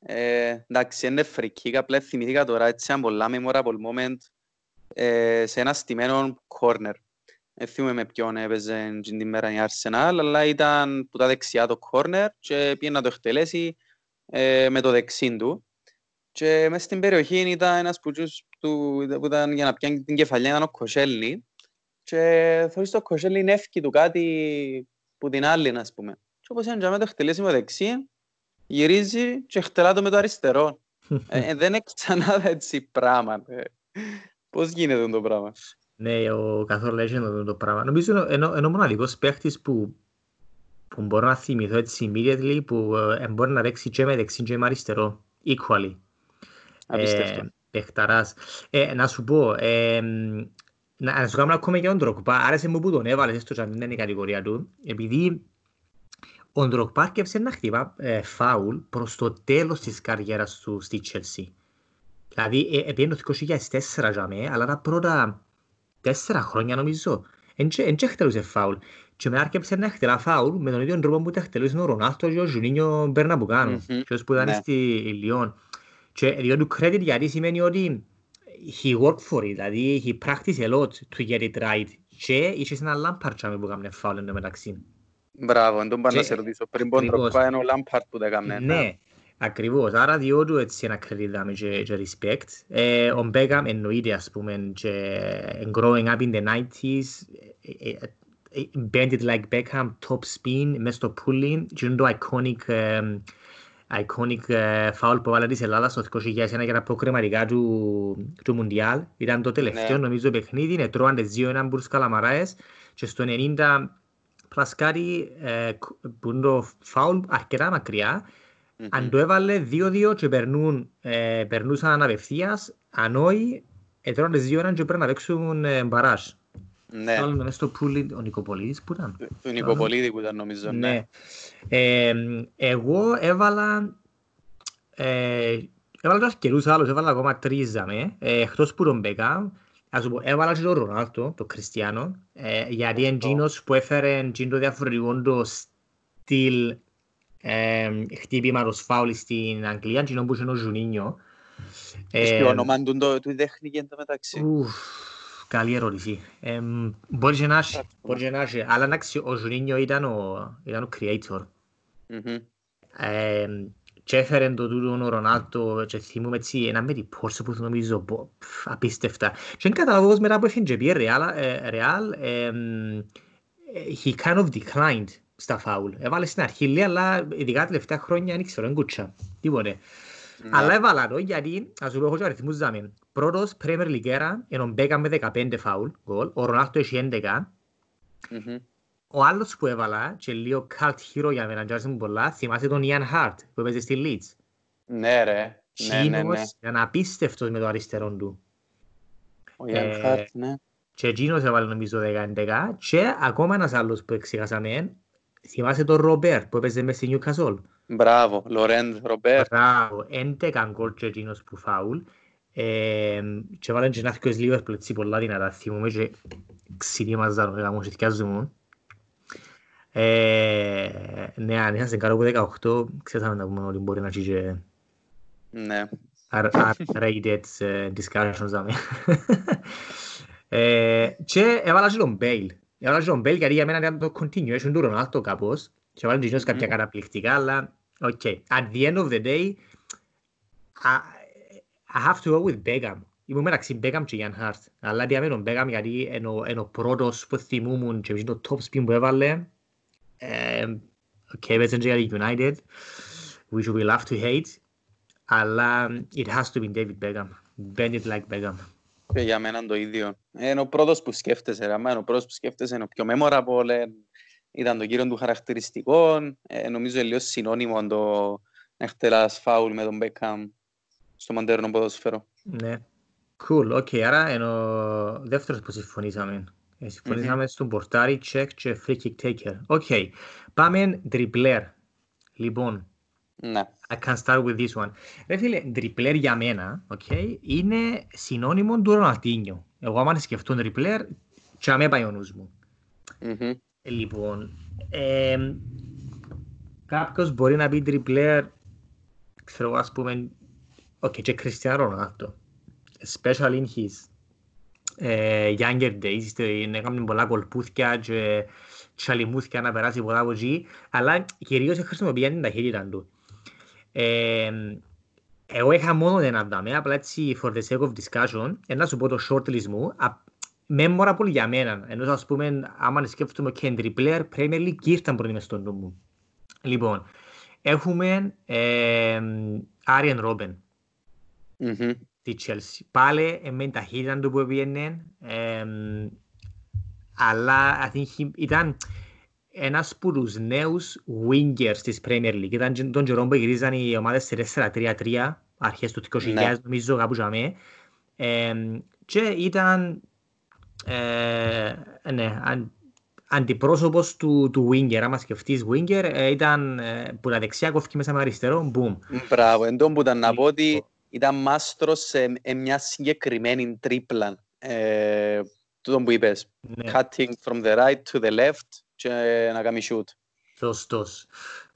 Ε, εντάξει, είναι free kick, απλά θυμήθηκα τώρα έτσι ένα πολλά memorable moment ε, σε ένα στημένο corner. Δεν θυμούμαι με ποιον έπαιζε την μέρα η Arsenal, αλλά ήταν που τα δεξιά το corner και πήγε να το εκτελέσει ε, με το δεξί του. Και μέσα στην περιοχή ήταν ένας πουτσούς που, που ήταν για να πιάνει την κεφαλιά, ήταν ο Κοσέλνη. Και θεωρείς το Κοσέλνη είναι εύκη του κάτι που την άλλη, ας πούμε. Και όπως είναι το εκτελέσει με το δεξί, γυρίζει και εκτελά το με το αριστερό. ε, δεν έχει ξανά έτσι πράγμα. Ε. Πώς γίνεται το πράγμα; Ναι, ο καθόλου έχει το πράγμα. Νομίζω είναι ο μοναδικός παίχτης που, που μπορώ να θυμηθώ έτσι immediately που ε, μπορεί να παίξει και με δεξί και με αριστερό. Equally. Απίστευτο. Ε, παιχταράς. Ε, να σου πω, ε, να, να σου κάνω ακόμα για τον Ντρογκμπά. Άρεσε μου που τον έβαλες, έστω και αν δεν είναι η κατηγορία του. Επειδή ο Ντρογκμπά άρκεψε να χτυπά ε, φάουλ προς το τέλος της καριέρας του στη Chelsea. Δηλαδή, επειδή το 2004 για μέ, αλλά τα πρώτα τέσσερα χρόνια νομίζω, δεν χτελούσε φάουλ. Και μετά άρκεψε να χτελά φάουλ με τον ίδιο τρόπο που τα χτελούσε ο Ρονάλντο και ο Ζουνίνιο Περναμπουκάνο, mm-hmm. που ήταν ναι. στη Λιόν. Και διότι του credit γιατί σημαίνει ότι he worked for it, δηλαδή he practiced a lot to get it right. Και είχες ένα λάμπαρτ που έκανε φάουλ εν τω μεταξύ. Μπράβο, δεν τον πάνε να σε ρωτήσω. Πριν πόν τροπά είναι ο Λάμπαρτ που τα έκανε. Ναι, Ακριβώς, άρα διότι έτσι ένα κριτάμε και, και respect. Ε, ο Μπέκαμ εννοείται ας πούμε και growing up in the 90s ε, ε, ε, bended like Beckham, top spin, μες στο pulling και είναι το iconic um, iconic uh, foul που βάλε της Ελλάδας στο 2001 για τα προκριματικά του, του Μουντιάλ. Ήταν το τελευταίο ναι. νομίζω παιχνίδι, είναι τρώαντες 2-1 μπουρς καλαμαράες και στο 90 πλασκάρι uh, που είναι το foul αρκετά μακριά Mm-hmm. Αν το έβαλε 2-2 και περνούν, ε, περνούσαν απευθείας, αν όχι, έτρωνε τις δύο και πρέπει να παίξουν ε, μπαράζ. Ναι. Βάλουμε μέσα στο πουλί, ο Νικοπολίδης που ήταν. Ο Νικοπολίδη που ήταν νομίζω, ναι. ναι. Ε, εγώ έβαλα, ε, έβαλα τους καιρούς άλλους, έβαλα ακόμα τρεις δαμε, ε, εκτός που τον Μπέκα, Ας σου πω, έβαλα και τον Ρονάλτο, τον Κριστιανό, ε, γιατί είναι εκείνος που έφερε το διαφορετικό το στυλ χτύπημα το φάουλ στην Αγγλία και που είναι ο Ζουνίνιο. Και όνομα του το τέχνηκε το μεταξύ. Καλή ερώτηση. Μπορεί να έχει, μπορεί να έχει. Αλλά εντάξει, ο Ζουνίνιο ήταν ο, ήταν ο creator. Και έφερε το τούτο ο Ρονάλτο και θυμούμε έτσι ένα με την πόρσα που νομίζω απίστευτα. Και καταλαβαίνω πως μετά που έφυγε και πήγε Ρεάλ, he kind of declined στα φάουλ. Έβαλε στην αρχή λέει, αλλά ειδικά τα τελευταία χρόνια δεν ξέρω, κούτσα. Τίποτε. Ναι. Αλλά έβαλα το γιατί, ας σου πω, έχω και αριθμούς δάμε. Πρώτος, Premier League είναι ο Μπέκα με 15 φάουλ, γκολ, ο Ρονάλτο έχει 11. Mm-hmm. Ο άλλος που έβαλα, και λίγο cult hero για μένα, και μου πολλά, θυμάσαι τον Ian Hart που έπαιζε στη Leeds; Ναι ρε, ναι, ναι, ναι. Ήταν απίστευτος με το αριστερό του. Ο Ian ε, Hart, ναι. Και εκείνος έβαλε νομίζω 11 και ακόμα ένας άλλος που εξηγάσαμε Θυμάσαι τον Ρομπέρ που έπαιζε μες στη Νιουκασόλ. Μπράβο, Λορέντ Ρομπέρ. Μπράβο, έντεκαν γκολ και εκείνος που φάουλ. Ε, και βάλαν και να'θκιος λίγο έτσι πολλά δυνατά. Θυμούμε και ξυνήμαζαν όλα μου, θυκιάζουν. Ε, ναι, αν είσαστε κάτω από 18, ξέραμε να πούμε ότι μπορεί να έχει και... Ναι. R-rated ε, discussions, δάμε. Και έβαλα και τον Μπέιλ. Έβαλα τον Μπέλ γιατί για μένα ήταν το continuation του Ρονάλτο κάπως και έβαλα και κάποια καταπληκτικά αλλά OK. At the end of the day I, I have to go with Beckham. Ήμουν μεταξύ Beckham και Ian Harte. Αλλά διάμε τον Beckham γιατί είναι ο πρώτος που θυμούμουν και το top spin που έβαλε Okay, παίζουν και για United, which we love to hate, αλλά it has to be David Beckham. Bend it like Beckham. Και για μένα το ίδιο. Είναι ο πρώτος που σκέφτεσαι, ρε, είναι ο πρώτος που σκέφτεσαι, είναι ο πιο memorable, ήταν το κύριο του χαρακτηριστικό, ε, νομίζω λίγο συνώνυμο το να χτελάς φάουλ με τον Beckham στο μοντέρνο ποδόσφαιρο. Ναι. Cool, OK, okay, άρα είναι ο δεύτερος που συμφωνήσαμε. Ε, συμφωνήσαμε mm-hmm. στον πορτάρι, Τσεχ και free kick taker. OK, okay. πάμε τριπλέρ. Λοιπόν, ναι. I can start with this one. Ρε φίλε, τριπλέρ για μένα, okay, είναι συνώνυμο του Ροναλτίνιο. Εγώ άμα σκεφτώ τριπλέρ, και αμέ πάει ο νους μου. Mm-hmm. Λοιπόν, ε, κάποιος μπορεί να πει τριπλέρ, ξέρω ας πούμε, okay, και Κριστιανό Ρονάλτο. Especially in his uh, younger days, έκαμε πολλά κολπούθκια και τσαλιμούθκια να περάσει πολλά από εκεί, αλλά κυρίως χρησιμοποιεί την ταχύτητα του. Ε, εγώ είχα μόνο ένα δάμε, απλά έτσι for the sake of discussion, να σου πω το shortlist μου, memorable για μένα. Ενώ ας πούμε, άμα σκέφτομαι και player, Premier League ήρθαν πρώτοι μες στο νου μου. Λοιπόν, έχουμε ε, Άριεν Ρόμπεν. Τη Chelsea. Πάλι με την ταχύτητα του που πήγαινε, ε, αλλά I think ήταν ένας από τους νέους wingers της Premier League. Ήταν τον καιρό που γυρίζαν οι ομάδες σε 4-3-3, αρχές του 2000 ναι. νομίζω κάπου για ε, και ήταν ε, ναι, αν, αντιπρόσωπος του, του Winger. Άμα σκεφτείς Winger, ε, ήταν ε, που τα δεξιά κόφηκε μέσα με αριστερό, μπουμ. Μπράβο, εν που ήταν να πω ότι ήταν μάστρος σε μια συγκεκριμένη τρίπλα. Ε, τούτο που είπες. Ναι. Cutting from the right to the left και να κάνει shoot. Σωστός.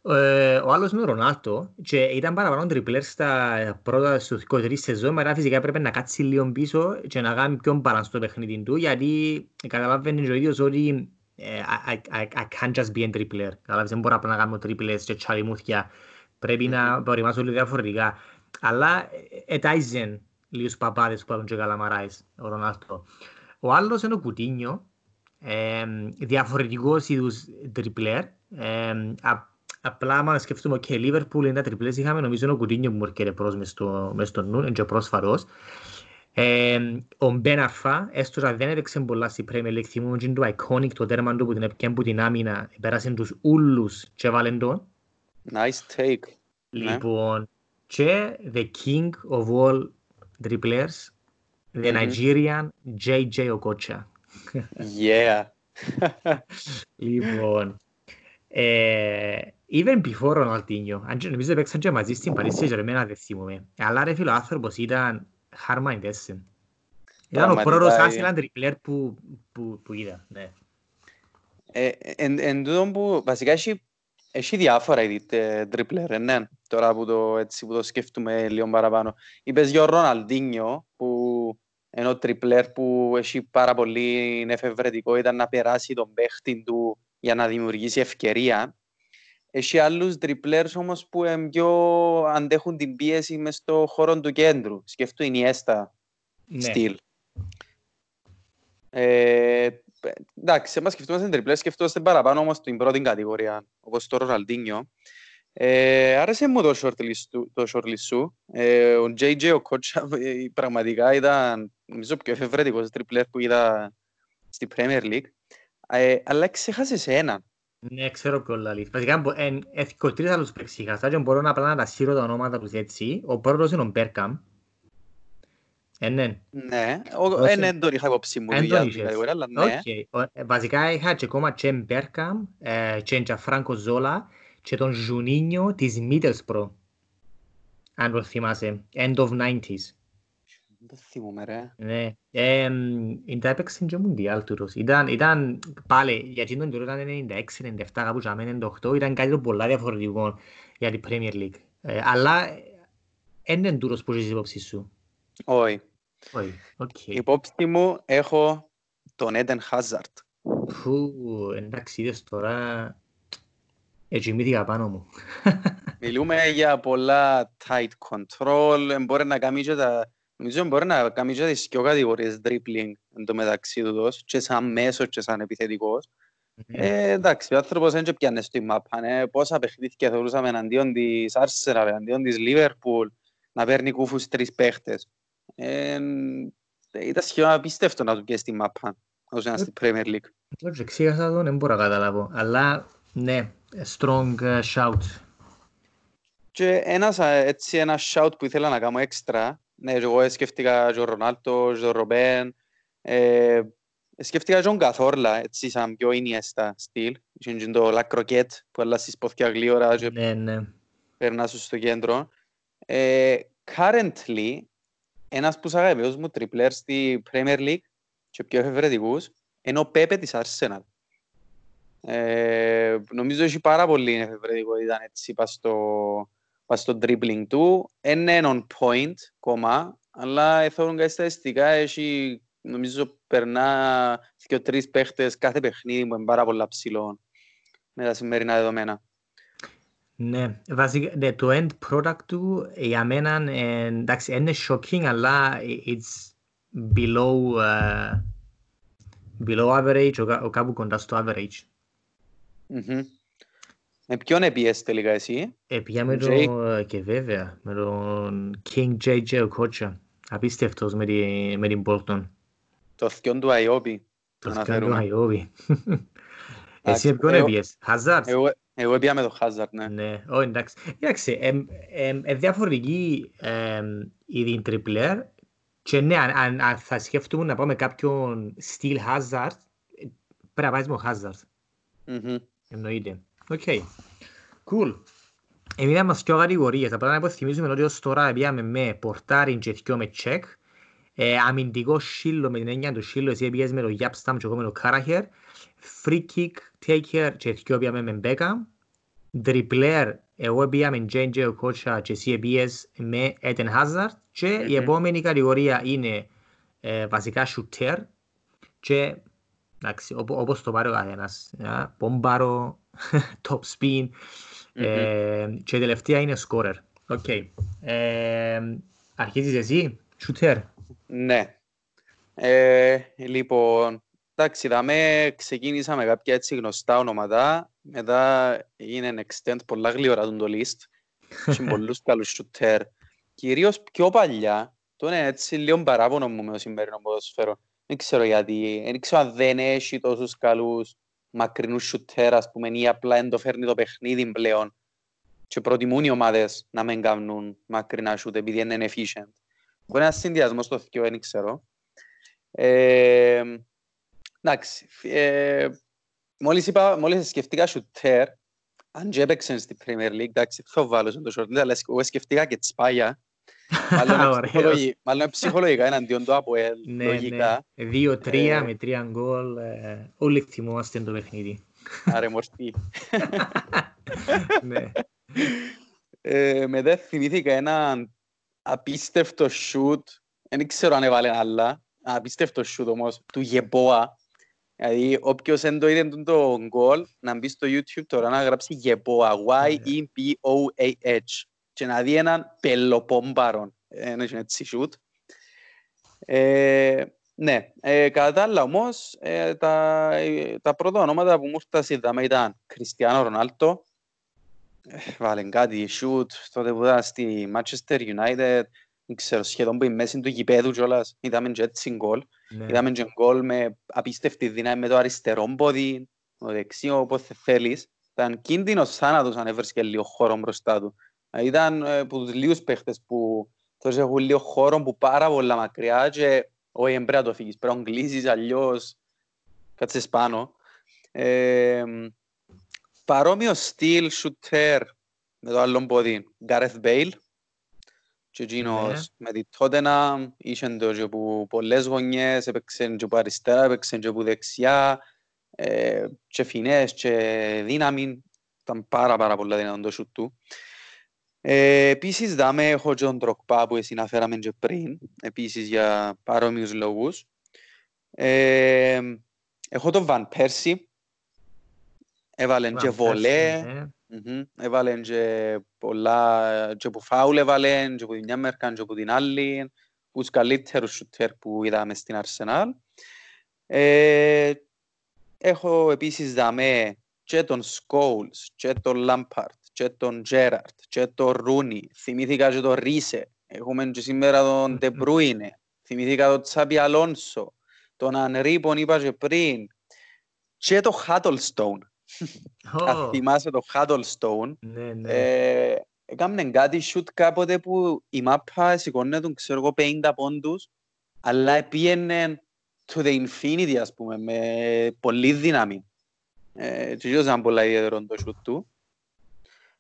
Ε, ο άλλος είναι ο Ρονάλτο και ήταν παραπάνω τριπλέρ στα πρώτα σου τρεις σεζόν μετά φυσικά έπρεπε να κάτσει λίγο πίσω και να κάνει πιο μπαλανς στο παιχνίδι του γιατί καταλάβαινε ο ίδιος ότι ε, I, I, I can't just be a tripler. Καταλάβεις, δεν μπορώ να κάνω τρίπλες και τσαλιμούθια. Πρέπει να προετοιμάσω λίγο διαφορετικά. Αλλά ετάιζεν λίγους παπάδες που έχουν και καλαμαράεις ο Ρονάλτο. Ο άλλος είναι ο Κουτίνιο, ε, διαφορετικός είδους τριπλέρ. Ε, Απλά άμα σκεφτούμε, ok, Liverpool είναι τα τριπλές, είχαμε νομίζω ο Κουτίνιο που μου έρχεται προς μες στο, μες στο νου, είναι και πρόσφαρος. Ε, ο Μπεν Αρφά, έστω ότι δεν έδειξε πολλά στη Premier League, θυμούμε και το iconic το τέρμα του που την έπιαν που την άμυνα, πέρασε τους ούλους και βάλεν τον. Nice take. Λοιπόν, και the king of all triplers, the Nigerian JJ Okocha. Yeah. λοιπόν, ε, even before Ροναλτίνιο, αν και νομίζω παίξαν και μαζί στην Παρίσια και εμένα δεν θυμούμαι. Αλλά ρε φίλο άνθρωπος ήταν χάρμα εντέσσεν. Ήταν ο πρώτος άσυλαν τριπλέρ που, που, που είδα. Ναι. Ε, εν, εν τούτο που βασικά έχει, έχει διάφορα είδη τριπλέρ, ναι. Τώρα που το, έτσι, που το σκέφτομαι λίγο παραπάνω. Είπες για ο Ροναλντίνιο που ενώ τριπλέρ που έχει πάρα πολύ εφευρετικό ήταν να περάσει τον παίχτη του για να δημιουργήσει ευκαιρία. Έχει άλλους τριπλέρς όμως που πιο αντέχουν την πίεση μες στο χώρο του κέντρου. Σκεφτού η Έστα ναι. στυλ. Ε, εντάξει, εμάς σκεφτούμαστε τριπλέρ, σκεφτούμαστε παραπάνω όμως στην πρώτη κατηγορία, όπως το Ροναλντίνιο. Ε, άρεσε μου το shortlist, το shortlist σου. Ε, ο JJ ο Κότσα ε, πραγματικά ήταν νομίζω πιο εφευρετικός τριπλέρ που είδα στη Premier League. Ε, αλλά ξέχασες έναν. Ναι, ξέρω ποιο λαλείς. Βασικά, έχω τρεις άλλους παίξεις και μπορώ απλά να τα σύρω τα ονόματα τους έτσι. Ο πρώτος είναι ο Μπέρκαμ. Ναι, ναι, δεν τον είχα υπόψη μου για την κατηγορία, αλλά ναι. Ε, βασικά είχα και ακόμα και Μπέρκαμ, ε, και Φράνκο Ζόλα και τον Ζουνίνιο της Middlesbrough. Αν το θυμάσαι, end of 90s. Δεν θυμούμαι ρε. Ναι. Ε, τα έπαιξε και ο Μουντιάλ τούτος. Ήταν, ήταν πάλι, για εκείνον τώρα ήταν 96, 97, κάπου για 98, ήταν κάτι πολλά διαφορετικό για την Premier League. Ε, αλλά είναι τούτος που έχεις υπόψη σου. Όχι. Όχι, οκ. Υπόψη μου έχω τον Eden Hazard. Φου, εντάξει, είδες τώρα... Έτσι μύθηκα πάνω μου. Μιλούμε για πολλά tight control, μπορεί να κάνει και τα Νομίζω μπορεί να κάνει και τις πιο κατηγορίες dribbling εν τω μεταξύ του δώσ, και σαν μέσος και σαν επιθετικός. Ε, εντάξει, ο άνθρωπος δεν πιάνε στη μάπα. Ναι. Πόσα παιχνίδια θεωρούσαμε εναντίον της Arsenal, εναντίον της Liverpool, να παίρνει κούφους τρεις παίχτες. Ε, ήταν σχεδόν απίστευτο να του πιέσει στη μάπα, όσο είναι στη Premier League. Όχι, ξέχασα τον, δεν μπορώ να καταλάβω. Αλλά, ναι, strong uh, shout. Και ένας, έτσι, ένας shout που ήθελα να κάνω έξτρα, ναι, εγώ σκέφτηκα τον Ρονάλτο, τον Ρομπέν, ε, σκέφτηκα τον Καθόρλα, έτσι, σαν πιο ίνιεστα στυλ. Είχε το La Croquette που αλλάσεις πόθηκια γλύωρα και Ναι, ναι. περνάς σου στο κέντρο. Ε, currently, ένας που αγαπητός μου τριπλέρ στη Premier League και πιο εφευρετικούς, είναι ο Πέπε της Arsenal. Ε, νομίζω έχει πάρα πολύ εφευρετικό, ήταν έτσι, πας στο, πας στο dribbling του. Είναι on point κομμά, αλλά θεωρούν κάτι στατιστικά, έχει, νομίζω περνά και τρεις παίχτες κάθε παιχνίδι που είναι πάρα πολλά ψηλό με τα σημερινά δεδομένα. Ναι, βασικά ναι, το end product του για μένα ε, εντάξει, είναι shocking, αλλά it's below, uh, below average, ο, ο κάπου κοντά στο average. Mm-hmm. Με ποιον επίες τελικά εσύ; Επία με Jay; το, και βέβαια, με τον King JJ Okocha. Απίστευτος με, τη, με την Bolton. Το θκιόν του Αϊόπη. Το να σκάνει του φέρουμε. Αϊόβι. Εντάξει, Εσύ με ποιον εγώ- έπιες, Hazard; Εγώ, εγώ έπια με το Hazard, ναι. Ναι, όχι εντάξει. Κοίταξε, εμ, εμ, ε, διαφορετική εμ, η τριπλέρ και ναι, αν, αν, αν θα σκέφτομαι να πάω με κάποιον στυλ Hazard, ε, πρέπει να πάεις με ο Hazard. Μμμ. Εννοείται. OK. Cool. Εμείς είμαστε πιο κατηγορίες. Απλά να υποθυμίζουμε ότι ως τώρα πήγαμε με πορτάριν και δυο με Τσεχ. Ε, αμυντικό σύλλο με την έννοια του σύλλου, εσύ πήγες με το Γιάπ Σταμ και εγώ με το Κάραχερ. Free kick, taker και δυο πήγαμε με Μπέκαμ. Τριπλέρ, εγώ πήγα με Τζέι Τζέι Οκότσα και εσύ πήγες με Eden Hazard. Και η Μμμ. επόμενη κατηγορία είναι ε, βασικά shooter και εντάξει, οπό- όπως το πάρει ο καθένας. ε, Πομπάρο, top spin ε, και η τελευταία είναι scorer. Οκ. Ε, αρχίζεις εσύ, shooter. Ναι. Ε, λοιπόν, εντάξει, δαμε ξεκίνησα με κάποια έτσι γνωστά ονόματα, μετά έγινε extend πολλά γλήορα τούτον το list, και πολλούς καλούς shooter. Κυρίως πιο παλιά, το είναι έτσι λίγο παράπονο μου με το σημερινό ποδοσφαίρο. Δεν ξέρω γιατί, δεν ξέρω αν δεν έχει τόσους καλούς μακρινούς shooter, ας πούμε, ή απλά δεν το φέρνει το παιχνίδι πλέον και προτιμούν οι ομάδες να μην κάνουν μακρινά shoot επειδή είναι efficient. Μπορεί να είναι συνδυασμός το θκιο, δεν ξέρω. Ε, εντάξει, ε, μόλις, είπα, μόλις σκεφτήκα shooter, αν και έπαιξαν στη Premier League, εντάξει, θα βάλω στον το short, αλλά εγώ σκεφτήκα και τσπάγια. Μάλλον Ωραίος. ψυχολογι- Μάλλον ψυχολογικά εναντίον του από ελ, Ναι, λογικά. ναι. Δύο-τρία Ε, με τρία γκολ. ε, Όλοι θυμόμαστε το παιχνίδι. Άρε μορφή. Ναι. Ε, μετά θυμήθηκα ένα απίστευτο shoot, δεν ξέρω αν έβαλε άλλα, απίστευτο shoot όμως, του Γεμπόα. Δηλαδή, όποιος δεν το είδε τον το γκολ, να μπει στο YouTube τώρα να γράψει Γεμπόα, Y-E-B-O-A-H, και να δει έναν πελοπόμπαρο, ένα έτσι shoot. Ε, ναι, ε, κατά τα άλλα όμως, ε, τα, ε, τα πρώτα ονόματα που μου ήρθαν είδαμε ήταν Κριστιανό Ρονάλτο, ε, βάλε κάτι, shoot, τότε που ήταν στη Manchester United, δεν ξέρω, σχεδόν που η μέση του γηπέδου κιόλας, είδαμε και έτσι γκολ. ναι. Είδαμε και γκολ με απίστευτη δύναμη με το αριστερό πόδι, το δεξιό, όποτε θέλεις. Ήταν κίνδυνος θάνατος αν έβρισκε λίγο χώρο μπροστά του. Ε, Ήταν ε, από τους λίγους παίχτες που τόσο έχουν λίγο χώρο που πάρα πολλά μακριά και όχι δεν πρέπει να το φύγεις, πρέπει να γλύσεις αλλιώς κάτσεις πάνω. Ε, παρόμοιο στυλ shooter με το άλλο πόδι, Gareth Bale και εκείνος με τη Tottenham είχε το και που πολλές γωνιές, έπαιξε και που αριστερά, έπαιξε και που δεξιά ε, και φινές και δύναμη, ήταν πάρα πάρα πολλά δυνατόν το shoot του. Ε, επίσης δάμε έχω και τον Τροκπά που εσύ αναφέραμε και πριν, επίσης για παρόμοιους λόγους. Ε, έχω τον Βαν Πέρσι, έβαλε και βολέ, Ναι. Μμμ. Έβαλε και πολλά, και που φάουλ έβαλε, και που την μια μερκάν και που την άλλη, τους καλύτερους σουτέρ που είδαμε στην Arsenal. Ε, έχω επίσης δαμέ και τον Σκόουλς, και τον Λάμπαρντ, και τον Τζέραρτ, και τον Ρούνι. Θυμήθηκα και τον Ρίσε. Έχουμε και σήμερα τον Ντεμπρούινε. Θυμήθηκα τον Τσάμπι Αλόνσο. Τον Ανρί που είπα και πριν. Και τον Χάτολστον. Αν θυμάσαι τον Χάτολστον. Ναι, ναι. Ε, έκαμε κάτι σούτ κάποτε που η μάπα σηκώνε τον ξέρω εγώ 50 πόντους αλλά πήγαινε to the infinity ας πούμε με πολύ δύναμη. Ε, και ήταν πολλά ιδιαίτερο το σούτ του.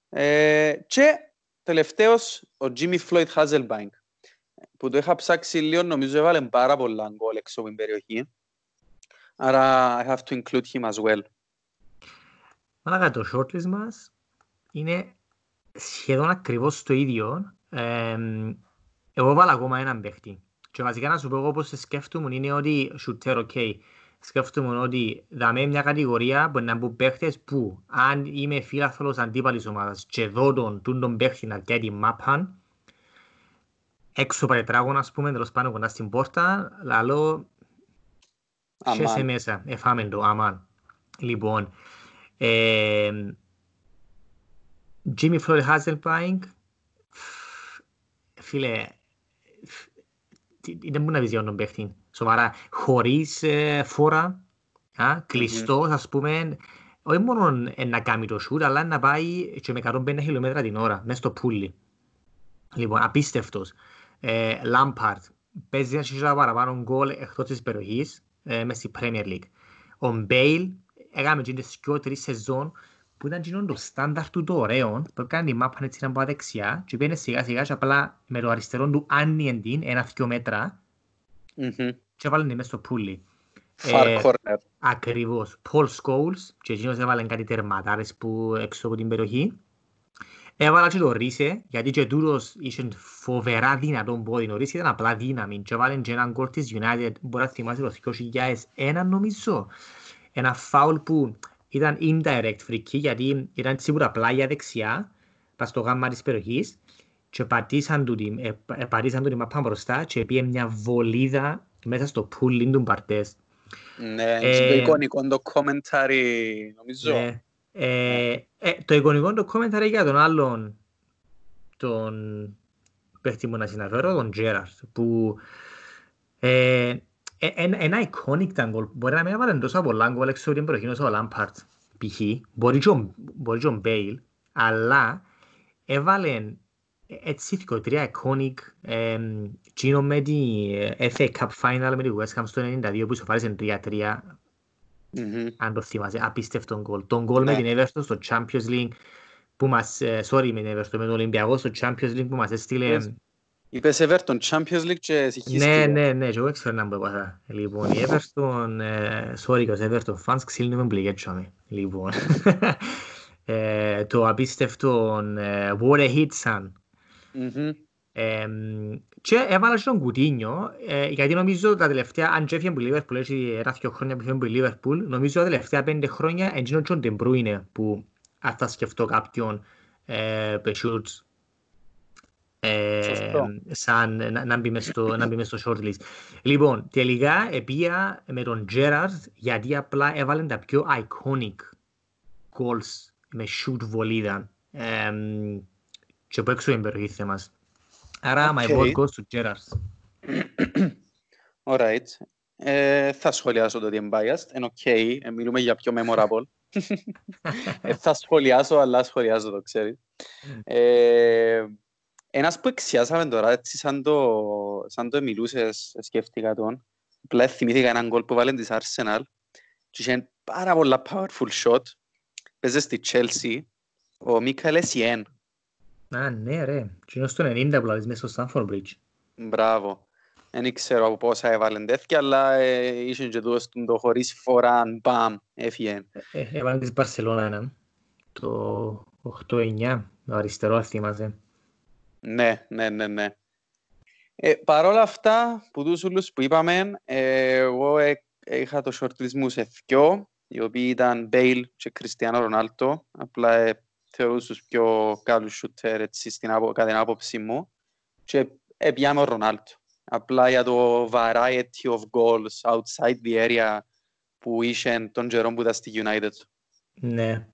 Ε, και τελευταίος ο Jimmy Floyd Hazelbank που το είχα ψάξει λίγο νομίζω έβαλε πάρα πολλά γκολ έξω από την περιοχή. Άρα I have to include him as well. Μάλακα το shortlist μας είναι σχεδόν ακριβώς το ίδιο. Ε, εγώ βάλα ακόμα έναν παίχτη. Και βασικά να σου πω εγώ πώς σκέφτομαι είναι ότι shooter, ok. Σκέφτομαι ότι δαμε μια κατηγορία που να μπουν παίχτες που αν είμαι φίλαθλος αντίπαλης ομάδας και δω τον, τον, τον παίχτη να κάνει μάπαν έξω από τετράγωνα ας πούμε, τέλος πάνω κοντά στην πόρτα, λαλό σε μέσα, εφάμε το, αμάν. Λοιπόν, ε, Jimmy Floyd Hasselbank, φίλε, δεν μπορεί να δεις για τον παίχτη. Σοβαρά, χωρίς ε, φόρα, α, κλειστός, ας πούμε, όχι μόνο να κάνει το σούτ, αλλά να πάει και με 150 χιλιόμετρα την ώρα, μέσα στο πουλί. Λοιπόν, απίστευτος. Λάμπαρντ, παίζει ένα σίγουρα παραπάνω γκολ εκτός της περιοχής, ε, μέσα στη Premier League. Ο Μπέιλ, έκαμε και τις δυο τρεις σεζόν, που ήταν γίνον το στάνταρ του το ωραίο, που έκανε τη μάπα έτσι να πάει δεξιά και πήγαινε σιγά σιγά και απλά με το αριστερό του άνοιγε την ένα-δυο μέτρα και έβαλε την μέσα στο πουλί. Far ε, corner. Ακριβώς. Paul Scholes και εκείνος έβαλε κάτι τερματάρες που έξω από την περιοχή. Έβαλα και το Ρίσε, γιατί και τούτος είχε φοβερά δυνατόν πόδι. Ο Ρίσε ήταν απλά δύναμη και έβαλε και έναν γκολ της United, μπορεί να θυμάσαι το 2001 νομίζω. Ένα φάουλ που ήταν indirect free kick γιατί ήταν σίγουρα πλάγια δεξιά πας στο γάμμα της περιοχής και πατήσαν του την, ε, ε, πατήσαν του την μαπά μπροστά και πήγε μια βολίδα μέσα στο πουλί του Μπαρτές. Ναι, ε, το εικονικό το commentary νομίζω. Ναι. Ε, ε, το εικονικό το commentary για τον άλλον τον παίχτη μου να συναφέρω, τον Τζέραρτ, που ε, ένα iconic ήταν γκολ. Μπορεί να μην έβαλε τόσο πολλά γκολ έξω από την προχήνωση όσο ο Λάμπαρτ π.χ. Μπορεί και ο Μπέιλ, αλλά έβαλε έτσι δύο τρία iconic κοινό με τη FA Cup Final με τη West Ham στο 92 που ισοφάρισε 3-3 αν το θυμάσαι, απίστευτο γκολ. Τον γκολ με την Everton στο Champions League που μας, sorry με την Everton, με τον Ολυμπιακό στο Champions League που μας έστειλε Είπες Everton, Champions League και συγχύστηκε. Ναι, ναι, ναι, και εγώ ξέρω να πω έπαθα. Λοιπόν, η Everton, sorry, και Everton fans ξύλινε με μπλικέτσαμε. Λοιπόν, το απίστευτο What a hit, son. Και έβαλα και τον Κουτίνιο, γιατί νομίζω τα τελευταία, αν και έφυγε που η Liverpool, έτσι ένα δύο χρόνια που έφυγε που η Liverpool, νομίζω τα τελευταία πέντε χρόνια εντύνω και ο Ντεμπρούινε που αν θα σκεφτώ κάποιον πεσούτς σαν να, να, μπει μες στο, να μπει μες στο shortlist. Λοιπόν, τελικά επία με τον Gerrard γιατί απλά έβαλαν τα πιο iconic goals με shoot βολίδα ε, και από έξω την περιοχή θέμας. Άρα, okay. my vote goes to Gerrard. Alright. Ε, θα σχολιάσω το ότι είναι biased. Είναι ok. Ε, μιλούμε για πιο memorable. ε, θα σχολιάσω, αλλά σχολιάζω το, ξέρεις. Ε, ένας που εξιάσαμε τώρα, έτσι σαν το, σαν το μιλούσες, σκέφτηκα τον, απλά θυμήθηκα έναν γκολ που βάλει της Arsenal και είχε πάρα πολλά powerful shot, παίζε στη Chelsea, ο Μίκαλ Εσιέν. Α, ναι ρε, και είναι στο 90 που λάβεις μέσα στο Stanford Bridge. Μπράβο. Δεν ξέρω από πόσα έβαλε τέτοια, αλλά ε, είχε και το, το χωρίς φοράν, μπαμ, έφυγε. Ε, ε, έβαλε της Μπαρσελώνα έναν, το 8-9, το αριστερό θυμάσαι. Ναι, ναι, ναι, ναι. Ε, Παρ' όλα αυτά, που τους ούλους που είπαμε, ε, εγώ ε, είχα το shortlist μου σε δυο, οι οποίοι ήταν Μπέιλ και Κριστιανό Ρονάλτο. Απλά ε, θεωρούσα τους πιο καλούς shooter έτσι, στην απο, κατά την άποψή μου. Και ε, πιάμε ο Ρονάλτο. Απλά για το variety of goals outside the area που είχε τον καιρό που ήταν στη United. Ναι.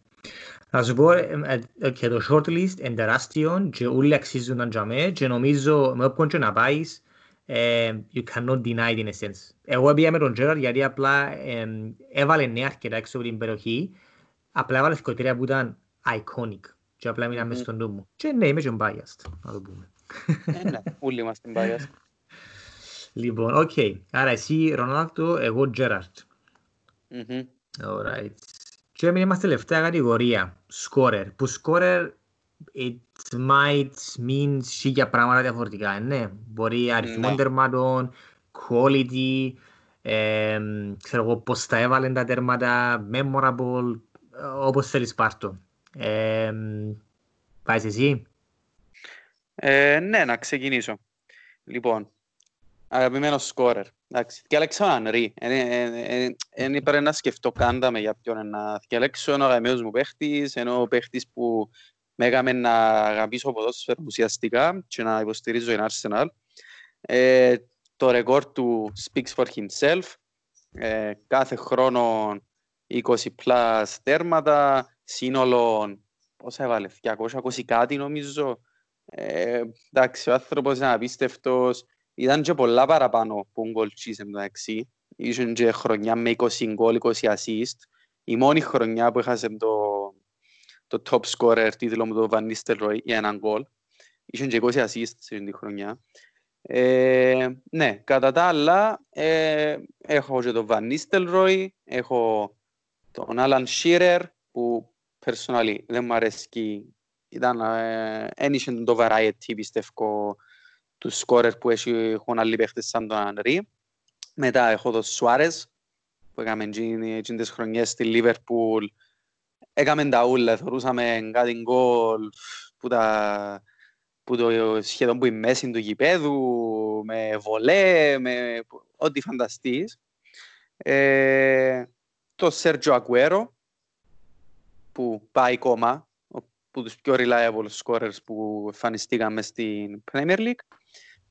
Να σου πω ε, ε, και το shortlist είναι τεράστιο και όλοι αξίζουν να τζαμέ και νομίζω με όποιον και να πάεις ε, you cannot deny it in a sense. Εγώ πήγα με τον Gerard γιατί απλά έβαλε νέα αρκετά έξω από την περιοχή απλά έβαλε σκοτήρια που ήταν iconic και απλά μείναμε στον νου μου. Και ναι, είμαι και biased, να το πούμε. Ναι, όλοι είμαστε biased. Λοιπόν, οκ. Άρα εσύ Ρονάλντο, εγώ Gerrard. Alright. Και είμαστε τελευταία κατηγορία, scorer. Που scorer it might mean σίλια πράγματα διαφορετικά, ναι. Μπορεί αριθμό ναι. τερμάτων, quality, ε, ξέρω εγώ πώς τα έβαλαν τα τέρματα, memorable, όπως θέλεις πάρ' το. Ε, πάεις εσύ; Ε, ναι, να ξεκινήσω. Λοιπόν, αγαπημένος σκόρερ. Εντάξει, διάλεξα ο Ανρί. Δεν είπα να σκεφτώ κάντα με για ποιον να διάλεξω. Είναι ο αγαπημένος μου παίχτης, ενώ ο παίχτης που με έκαμε να αγαπήσω ποδόσφαιρο ουσιαστικά και να υποστηρίζω την Arsenal. Ε, το ρεκόρ του speaks for himself. Ε, κάθε χρόνο 20 plus τέρματα, σύνολο, πόσα έβαλε, 220 κάτι νομίζω. Ε, εντάξει, ο άνθρωπος είναι απίστευτος. Ήταν και πολλά παραπάνω που γκολ τσίσε μεταξύ. Ήσουν και χρονιά με 20 γκολ, 20 assist. Η μόνη χρονιά που έχασε το, το top scorer τίτλο μου το Van Nistelrooy για έναν γκολ. Ήσουν και 20 assist σε τη χρονιά. Ε, ναι, κατά τα άλλα, ε, έχω και τον Van Nistelrooy, έχω τον Alan Shearer, που personally δεν μου αρέσει. Ήταν, ε, ένιξε το variety, πιστεύω, τους σκόρερ που έχουν άλλοι παίχτες σαν τον Ανρί. Μετά έχω τον Σουάρες, που έκαμε τις χρονιές στη Λίβερπουλ. Έκαμε τα ούλα, θεωρούσαμε κάτι γκολ που, τα, που το σχεδόν που η μέση του γηπέδου, με βολέ, με ό,τι φανταστείς. Ε, το Σέρτζο Ακουέρο, που πάει κόμμα, που τους πιο reliable scorers που εμφανιστήκαμε στην Premier League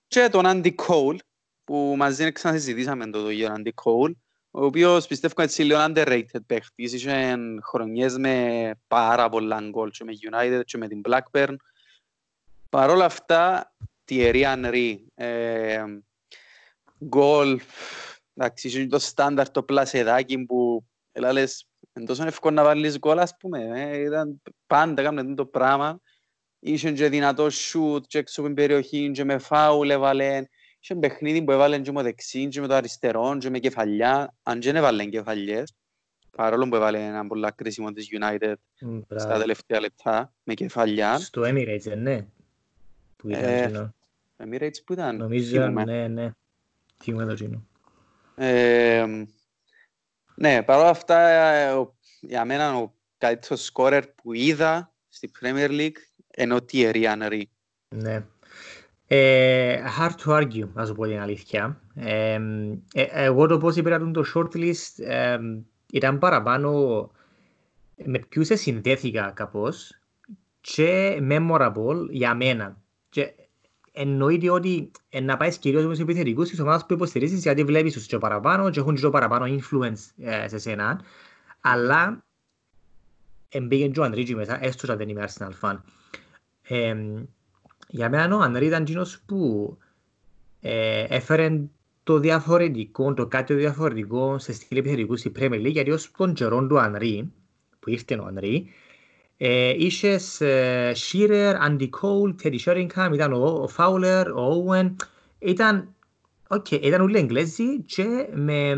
και τον Andy Cole, που μαζί ξανασυζητήσαμε το τον Andy Cole, ο οποίος πιστεύω έτσι λίγο underrated παίχτης, είχε χρονιές με πάρα πολλά γκολ και με United και με την Blackburn. Παρ' όλα αυτά, Thierry Henry, ε, γκολ, εντάξει, είχε το στάνταρ το πλασεδάκι που λες, είναι τόσο εύκολο να βάλεις γκολ, ας πούμε, ε, ήταν πάντα έκαμε το πράγμα Είχε και δυνατός σούτ και έξω από την περιοχή και με φάουλ έβαλε. Είχε παιχνίδι που έβαλε και με δεξί και με το αριστερό και με κεφαλιά. Αν και έβαλε κεφαλιές, παρόλο που έβαλε ένα πολύ κρίσιμο της United mm, στα τελευταία λεπτά, με κεφαλιά. Στο Emirates, ναι. Που ήταν ε, κοινό. Emirates που ήταν. Νομίζω, ναι, ναι. Τι μου έδωσε ε, Ναι, παρόλα αυτά, ε, για μένα ο καλύτερος σκόρερ που είδα στη Premier League ενώ τι Henry. Ναι. Ε, hard to argue, να σου πω την αλήθεια. Ε, ε, εγώ το πώς υπήρχαν το shortlist ε, ήταν παραπάνω με ποιους συνδέθηκα κάπως και memorable για μένα. Και εννοείται ότι ε, να πάεις κυρίως με τους επιθετικούς της ομάδας που υποστηρίζεις γιατί βλέπεις τους και παραπάνω και έχουν και παραπάνω influence ε, σε σένα. Αλλά εμπήγαινε και ο Αντρίτζι μέσα, έστω και δεν είμαι Arsenal fan. Ε, για μένα ο Ανρή ήταν εκείνος που ε, έφερε το διαφορετικό, το κάτι διαφορετικό σε στήλη επιθετικού στη Premier League, γιατί ως τον καιρό του Ανρή, που ήρθε ο Ανρή, ε, είχες ε, Shearer, Andy Cole, Teddy Sheringham, ήταν ο, ο Fowler, ο Owen, ήταν, okay, ήταν όλοι Εγγλέζοι και με,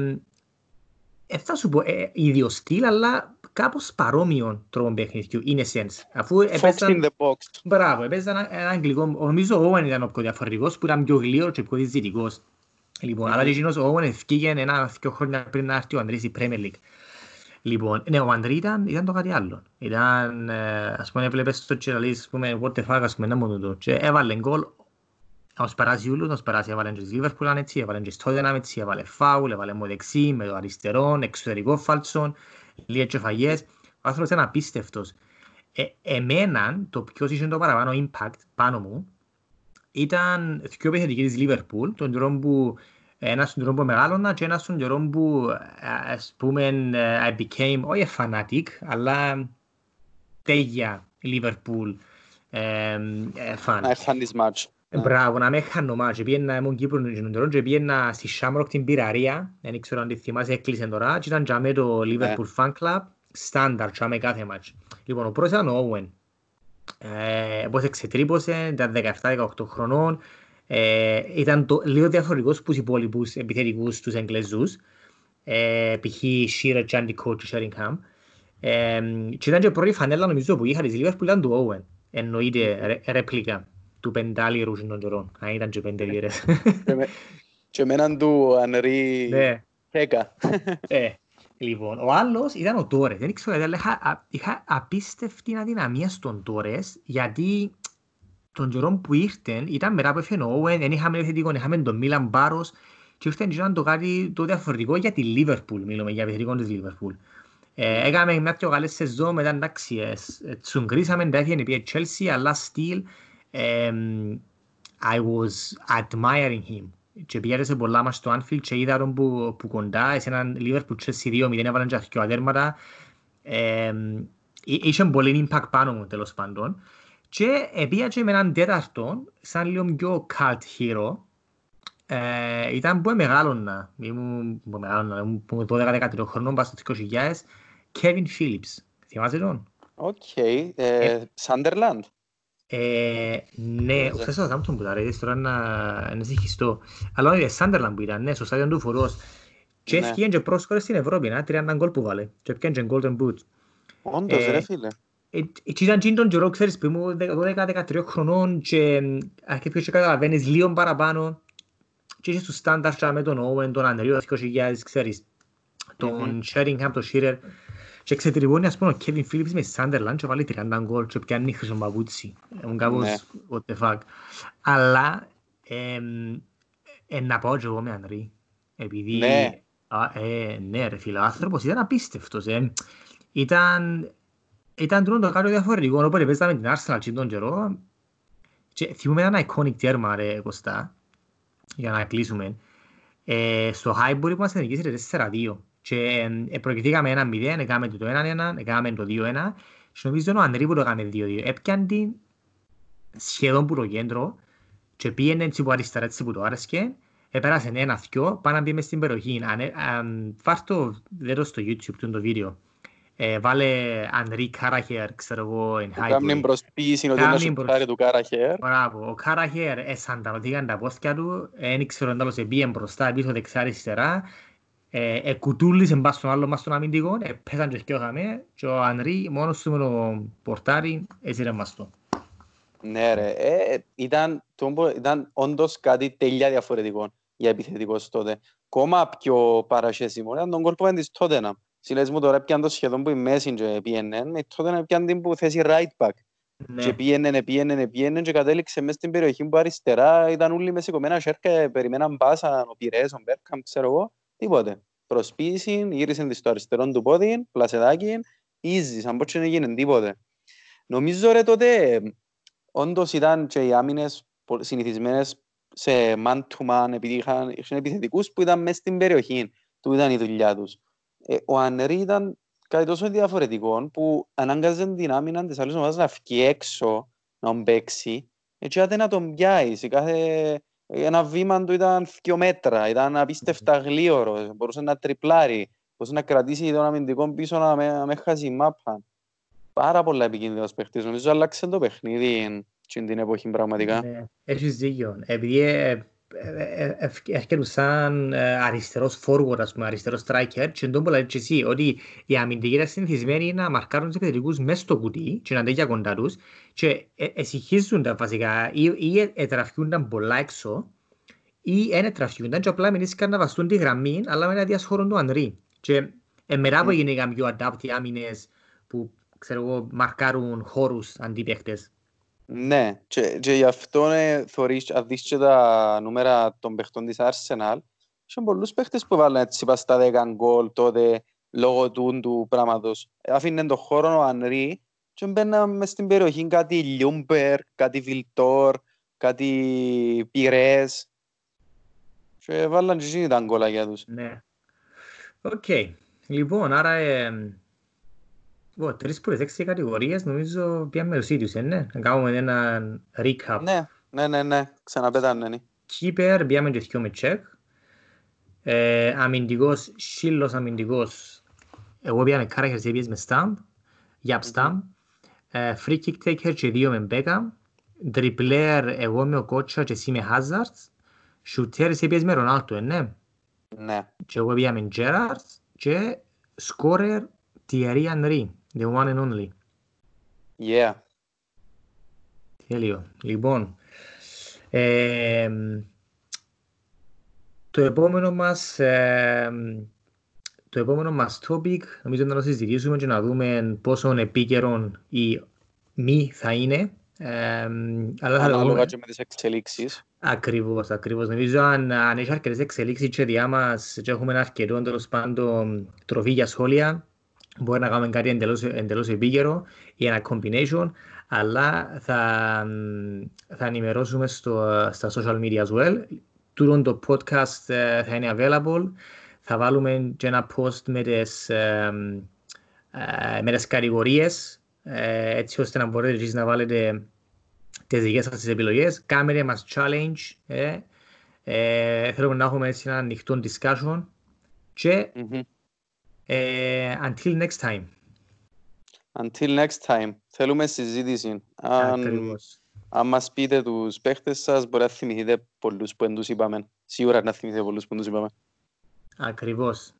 ε, θα σου πω, ε, ίδιο στυλ, αλλά κάπως παρόμοιο τρόπο παιχνιδιού, in a sense. Αφού έπαιζαν... in the box. Μπράβο, έπαιζαν ένα αγγλικό, νομίζω ο Owen ήταν ο πιο διαφορετικός, που ήταν πιο γλύωρος και πιο διζητικός. Λοιπόν, αλλά και εκείνος ο Owen ευκήγε ένα-δυο χρόνια πριν να έρθει ο Ανδρής η Premier League. Λοιπόν, ναι, ο Ανδρή ήταν, ήταν το κάτι άλλο. Ήταν, ε, ας πούμε, βλέπεις στο τσιραλής, ας πούμε, what the fuck, ας πούμε, να μου το και έβαλε γκολ, να τους περάσει όλους, να τους περάσει, έβαλε και στις Liverpool έτσι, έβαλε και στο Tottenham έτσι, έβαλε φάουλ, έβαλε μου δεξί, με το αριστερό, εξωτερικό φάλτσον, λίγες κεφαγιές. Ο άνθρωπος είναι απίστευτος. Ε, εμένα, το ποιος είχε το παραπάνω impact πάνω μου, ήταν πιο επιθετική της Liverpool, τον τρόπο που Ένας στον καιρό που μεγάλωνα και ένας στον καιρό που ας πούμε I became, όχι fanatic, αλλά τέγια Liverpool φαν. Να έχαν τις μάτς. Μπράβο, να με χάνω μάτς. Πήγαινα, ήμουν Κύπρος τον καιρό και πήγαινα στη Shamrock την Πυραρία, δεν ξέρω αν τη θυμάσαι, έκλεισε τώρα, και ήταν και το Liverpool Fan Club, στάνταρ, και κάθε μάτς. Λοιπόν, ο πρώτος ήταν ο Owen. Ε, πώς εξετρύπωσε, ήταν 17-18 χρονών, ε, ήταν το, λίγο διαφορετικός από τους υπόλοιπους επιθετικούς τους Εγγλεζούς, ε, π.χ. Shearer, Jandy Coach, Sheringham. Ε, και ήταν και πρώτη φανέλα νομίζω που είχα της Liverpool ήταν του Owen. Εννοείται ρεπλικά του πεντάλιρου των καιρών. Αν ήταν και πέντε λίρες. Και εμέναν του Ανρί Χέκα. Ε, Λοιπόν, ο άλλος ήταν ο Τόρες. Δεν ξέρω, αλλά είχα, είχα απίστευτη αδυναμία στον Τόρες, γιατί τον καιρό που ήρθαν ήταν μετά που έφυγε ο Όεν, δεν είχαμε επιθετικό, είχαμε τον Μίλαν Μπάρος και ήρθαν και ήταν το κάτι το διαφορετικό για τη Λίβερπουλ, μιλούμε για επιθετικό της Λίβερπουλ. Ε, έκαμε μια πιο καλή σεζόν, μετά εντάξει, ε, ε τσουγκρίσαμε, τα έφυγε η Chelsea, αλλά still ε, I was admiring him και πήγατε σε πολλά μας στο Anfield και είδα τον που, που κοντά, σε έναν Liverpool Chelsea 2-0 έβαλαν και αρχικό αδέρματα. Ε, είχε πολύ impact πάνω μου τέλος πάντων. Και πήγα και με έναν τέταρτο, σαν λίγο πιο cult hero, ε, ήταν που μεγάλωνα, ήμουν που μεγάλωνα, ήμουν 12-13 χρονών, πάω στο 2000, Kevin Phillips. Θυμάσαι τον; Οκ, Sunderland. Ε, ναι, χθες ο Southampton που τα ρε, τώρα να συγχυστώ. Αλλά όχι, Σάντερλαν που ήταν, ναι, στο στάδιο του Φορός. Και έφυγαν και πρόσκορες στην Ευρώπη, να, 30 γκολ που βάλε. Και έφυγαν και Golden Boot. Όντως, ρε φίλε. Έτσι ήταν τον καιρό, ξέρεις, που ήμουν 12-13 χρονών και αρχίσεις και καταλαβαίνεις λίγο παραπάνω και είσαι στους στάνταρ με τον Owen, τον Ανδρείο, 20.000, ξέρεις, τον Sheringham, τον Shearer. Και ξετριβώνει ας πούμε ο Kevin Phillips με Sunderland και βάλει 30 γκολ και πιάνει χρυσό παπούτσι. Είναι κάπως ναι. what the fuck. Αλλά ε, να πάω και εγώ με Ανρή. Επειδή... Ναι. Α, ε, ναι ρε φίλε, ο άνθρωπος ήταν απίστευτος. Ε. Ήταν, ήταν το κάτι διαφορετικό. Οπότε παίζαμε την Arsenal και τον καιρό. Και θυμούμε ένα iconic τέρμα ρε Κωστά. Για να κλείσουμε. Ε, στο Highbury που μας νικήσει 4-2 και ε, προκριθήκαμε ένα 0, έκαμε το 1-1, έκαμε το 2-1 και νομίζω ο Ανδρή που το έκαμε 2-2. Έπιαν την σχεδόν που το κέντρο και πήγαινε έτσι που αριστερά έτσι που το άρεσκε Επέρασε ένα-δυο, πάνε να μπει μες στην περιοχή. Φάρ' το δέντο στο YouTube το βίντεο. Ε, βάλε Ανρί Κάραχερ, ξέρω εγώ, εν Highbury. Κάμνη προσποίηση ότι είναι σουτάρι του Κάραχερ. Μπράβο, ο Κάραχερ εσαντανωθήκαν τα πόθηκια του, δεν ξέρω εντάλλως εμπίεν μπροστά, πίσω δεξιά αριστερά εκουτούλησε μπας στον άλλο μας τον αμυντικό, πέσαν και σκιώχαμε και ο Ανρί μόνος του με το πορτάρι έσυρε μας το. Ναι ρε, ε, ήταν, ήταν όντως κάτι τέλεια διαφορετικό για επιθετικός τότε. Κόμμα πιο παρασχέσιμο ήταν τον κόλπο της τότε να. Συλλες μου τώρα πιάνε το σχεδόν που η μέση και πήγαινε, τότε να πιάνε την που θέση right back. Ναι. Και πήγαινε, πήγαινε, πήγαινε και κατέληξε μέσα στην περιοχή που αριστερά ήταν όλοι μες σηκωμένα σέρκα, περιμέναν πάσα, ο Πειρές, ο Μπέρκαμ, ξέρω εγώ. Τίποτε. Προσποίηση, γύρισε της στο αριστερό του πόδι, πλασεδάκι, easy, σαν πως δεν έγινε τίποτε. Νομίζω ρε τότε, όντως ήταν και οι άμυνες συνηθισμένες σε man to man, επειδή είχαν, είχαν επιθετικούς που ήταν μέσα στην περιοχή, του ήταν η δουλειά τους. Ε, ο Ανρή ήταν κάτι τόσο διαφορετικό που ανάγκαζε την άμυνα της άλλης ομάδας να φύγει έξω, να παίξει, έτσι να τον πιάει σε κάθε ένα βήμα του ήταν δύο μέτρα, ήταν απίστευτα γλίωρο, μπορούσε να τριπλάρει, μπορούσε να κρατήσει τον αμυντικό πίσω να με, με χάσει μάπα. Πάρα πολλά επικίνδυνος παίχτης, νομίζω άλλαξε το παιχνίδι την εποχή πραγματικά. Ναι, έχεις δίκιο. Επειδή ε, έρχεται σαν αριστερός forward, ας πούμε, αριστερός striker και τον πολλά και εσύ ότι οι αμυντικοί ήταν συνηθισμένοι να μαρκάρουν τους επιθετικούς μέσα στο κουτί και να τέχει κοντά τους και εσυχίζουν τα βασικά ή ετραφιούνταν πολλά έξω ή δεν ετραφιούνταν και απλά μηνύσκαν να βαστούν τη γραμμή αλλά με ένα διασχόρο του Ανρή και μετά που έγιναν πιο adapt οι άμυνες που ξέρω εγώ μαρκάρουν χώρους αντί παίχτες. Ναι, και, και γι' αυτό ε, θωρείς, αν δεις και τα νούμερα των παιχτών της Arsenal, είχαν πολλούς παίχτες που βάλουν έτσι πας στα 10 γκολ τότε λόγω του, του πράγματος. Αφήνε τον χώρο ο Ανρί και μπαίναν μες στην περιοχή κάτι Λιούνγκμπεργκ, κάτι Βιλτόρ, κάτι Πιρές. Και βάλαν και εκείνοι τα γκολάκια τους. Ναι. Οκ. Λοιπόν, άρα... Ε, Ω, τρεις που έξι κατηγορίες νομίζω πιάμε τους ίδιους, ε, ναι. Να κάνουμε ένα recap. Ναι, ναι, ναι, ναι. Ξαναπέτανε. ναι. Κίπερ, πιάμε και δυο με τσεκ. Ε, αμυντικός, σύλλος αμυντικός. Εγώ πιάμε κάραχερς και πιες με στάμπ. Γιαπ στάμπ. Ε, Free kick taker και δύο με μπέκα. Τριπλέρ, εγώ με ο Κότσα και εσύ με Hazard. Shooter, εσύ πιες με Ρονάλτο, ε, ναι. Ναι. Και εγώ πιάμε Gerrard. Και scorer, Thierry Henry. The one and only. Yeah. Τέλειο. Λοιπόν, ε, το επόμενο μας ε, το επόμενο μας topic νομίζω να το συζητήσουμε και να δούμε πόσο επίκαιρο ή μη θα είναι. Ε, αλλά θα το Ανάλογα δούμε. και με τις εξελίξεις. Ακριβώς, ακριβώς. Νομίζω αν, αν έχει αρκετές εξελίξεις και διά μας και έχουμε ένα αρκετό τέλος πάντων τροφή για σχόλια, μπορεί να κάνουμε κάτι εντελώς, εντελώς επίκαιρο ή ένα combination, αλλά θα, θα ενημερώσουμε στο, στα social media as well. Τούτον το podcast ε, θα είναι available. Θα βάλουμε και ένα post με τις, ε, ε, με τις κατηγορίες, ε, έτσι ώστε να μπορείτε εσείς να βάλετε τις δικές σας τις επιλογές. Κάμερε μας challenge. Ε, ε, θέλουμε να έχουμε έτσι ένα ανοιχτό discussion. Και Μμμ. Ε, until next time. Until next time. Θέλουμε συζήτηση. Αν, Ακριβώς. αν μας πείτε τους παίχτες σας, μπορεί να θυμηθείτε πολλούς που δεν τους είπαμε. Σίγουρα να θυμηθείτε πολλούς που δεν τους είπαμε. Ακριβώς.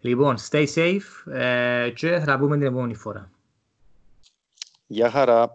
Λοιπόν, stay safe ε, και θα τα πούμε την επόμενη φορά. Γεια χαρά.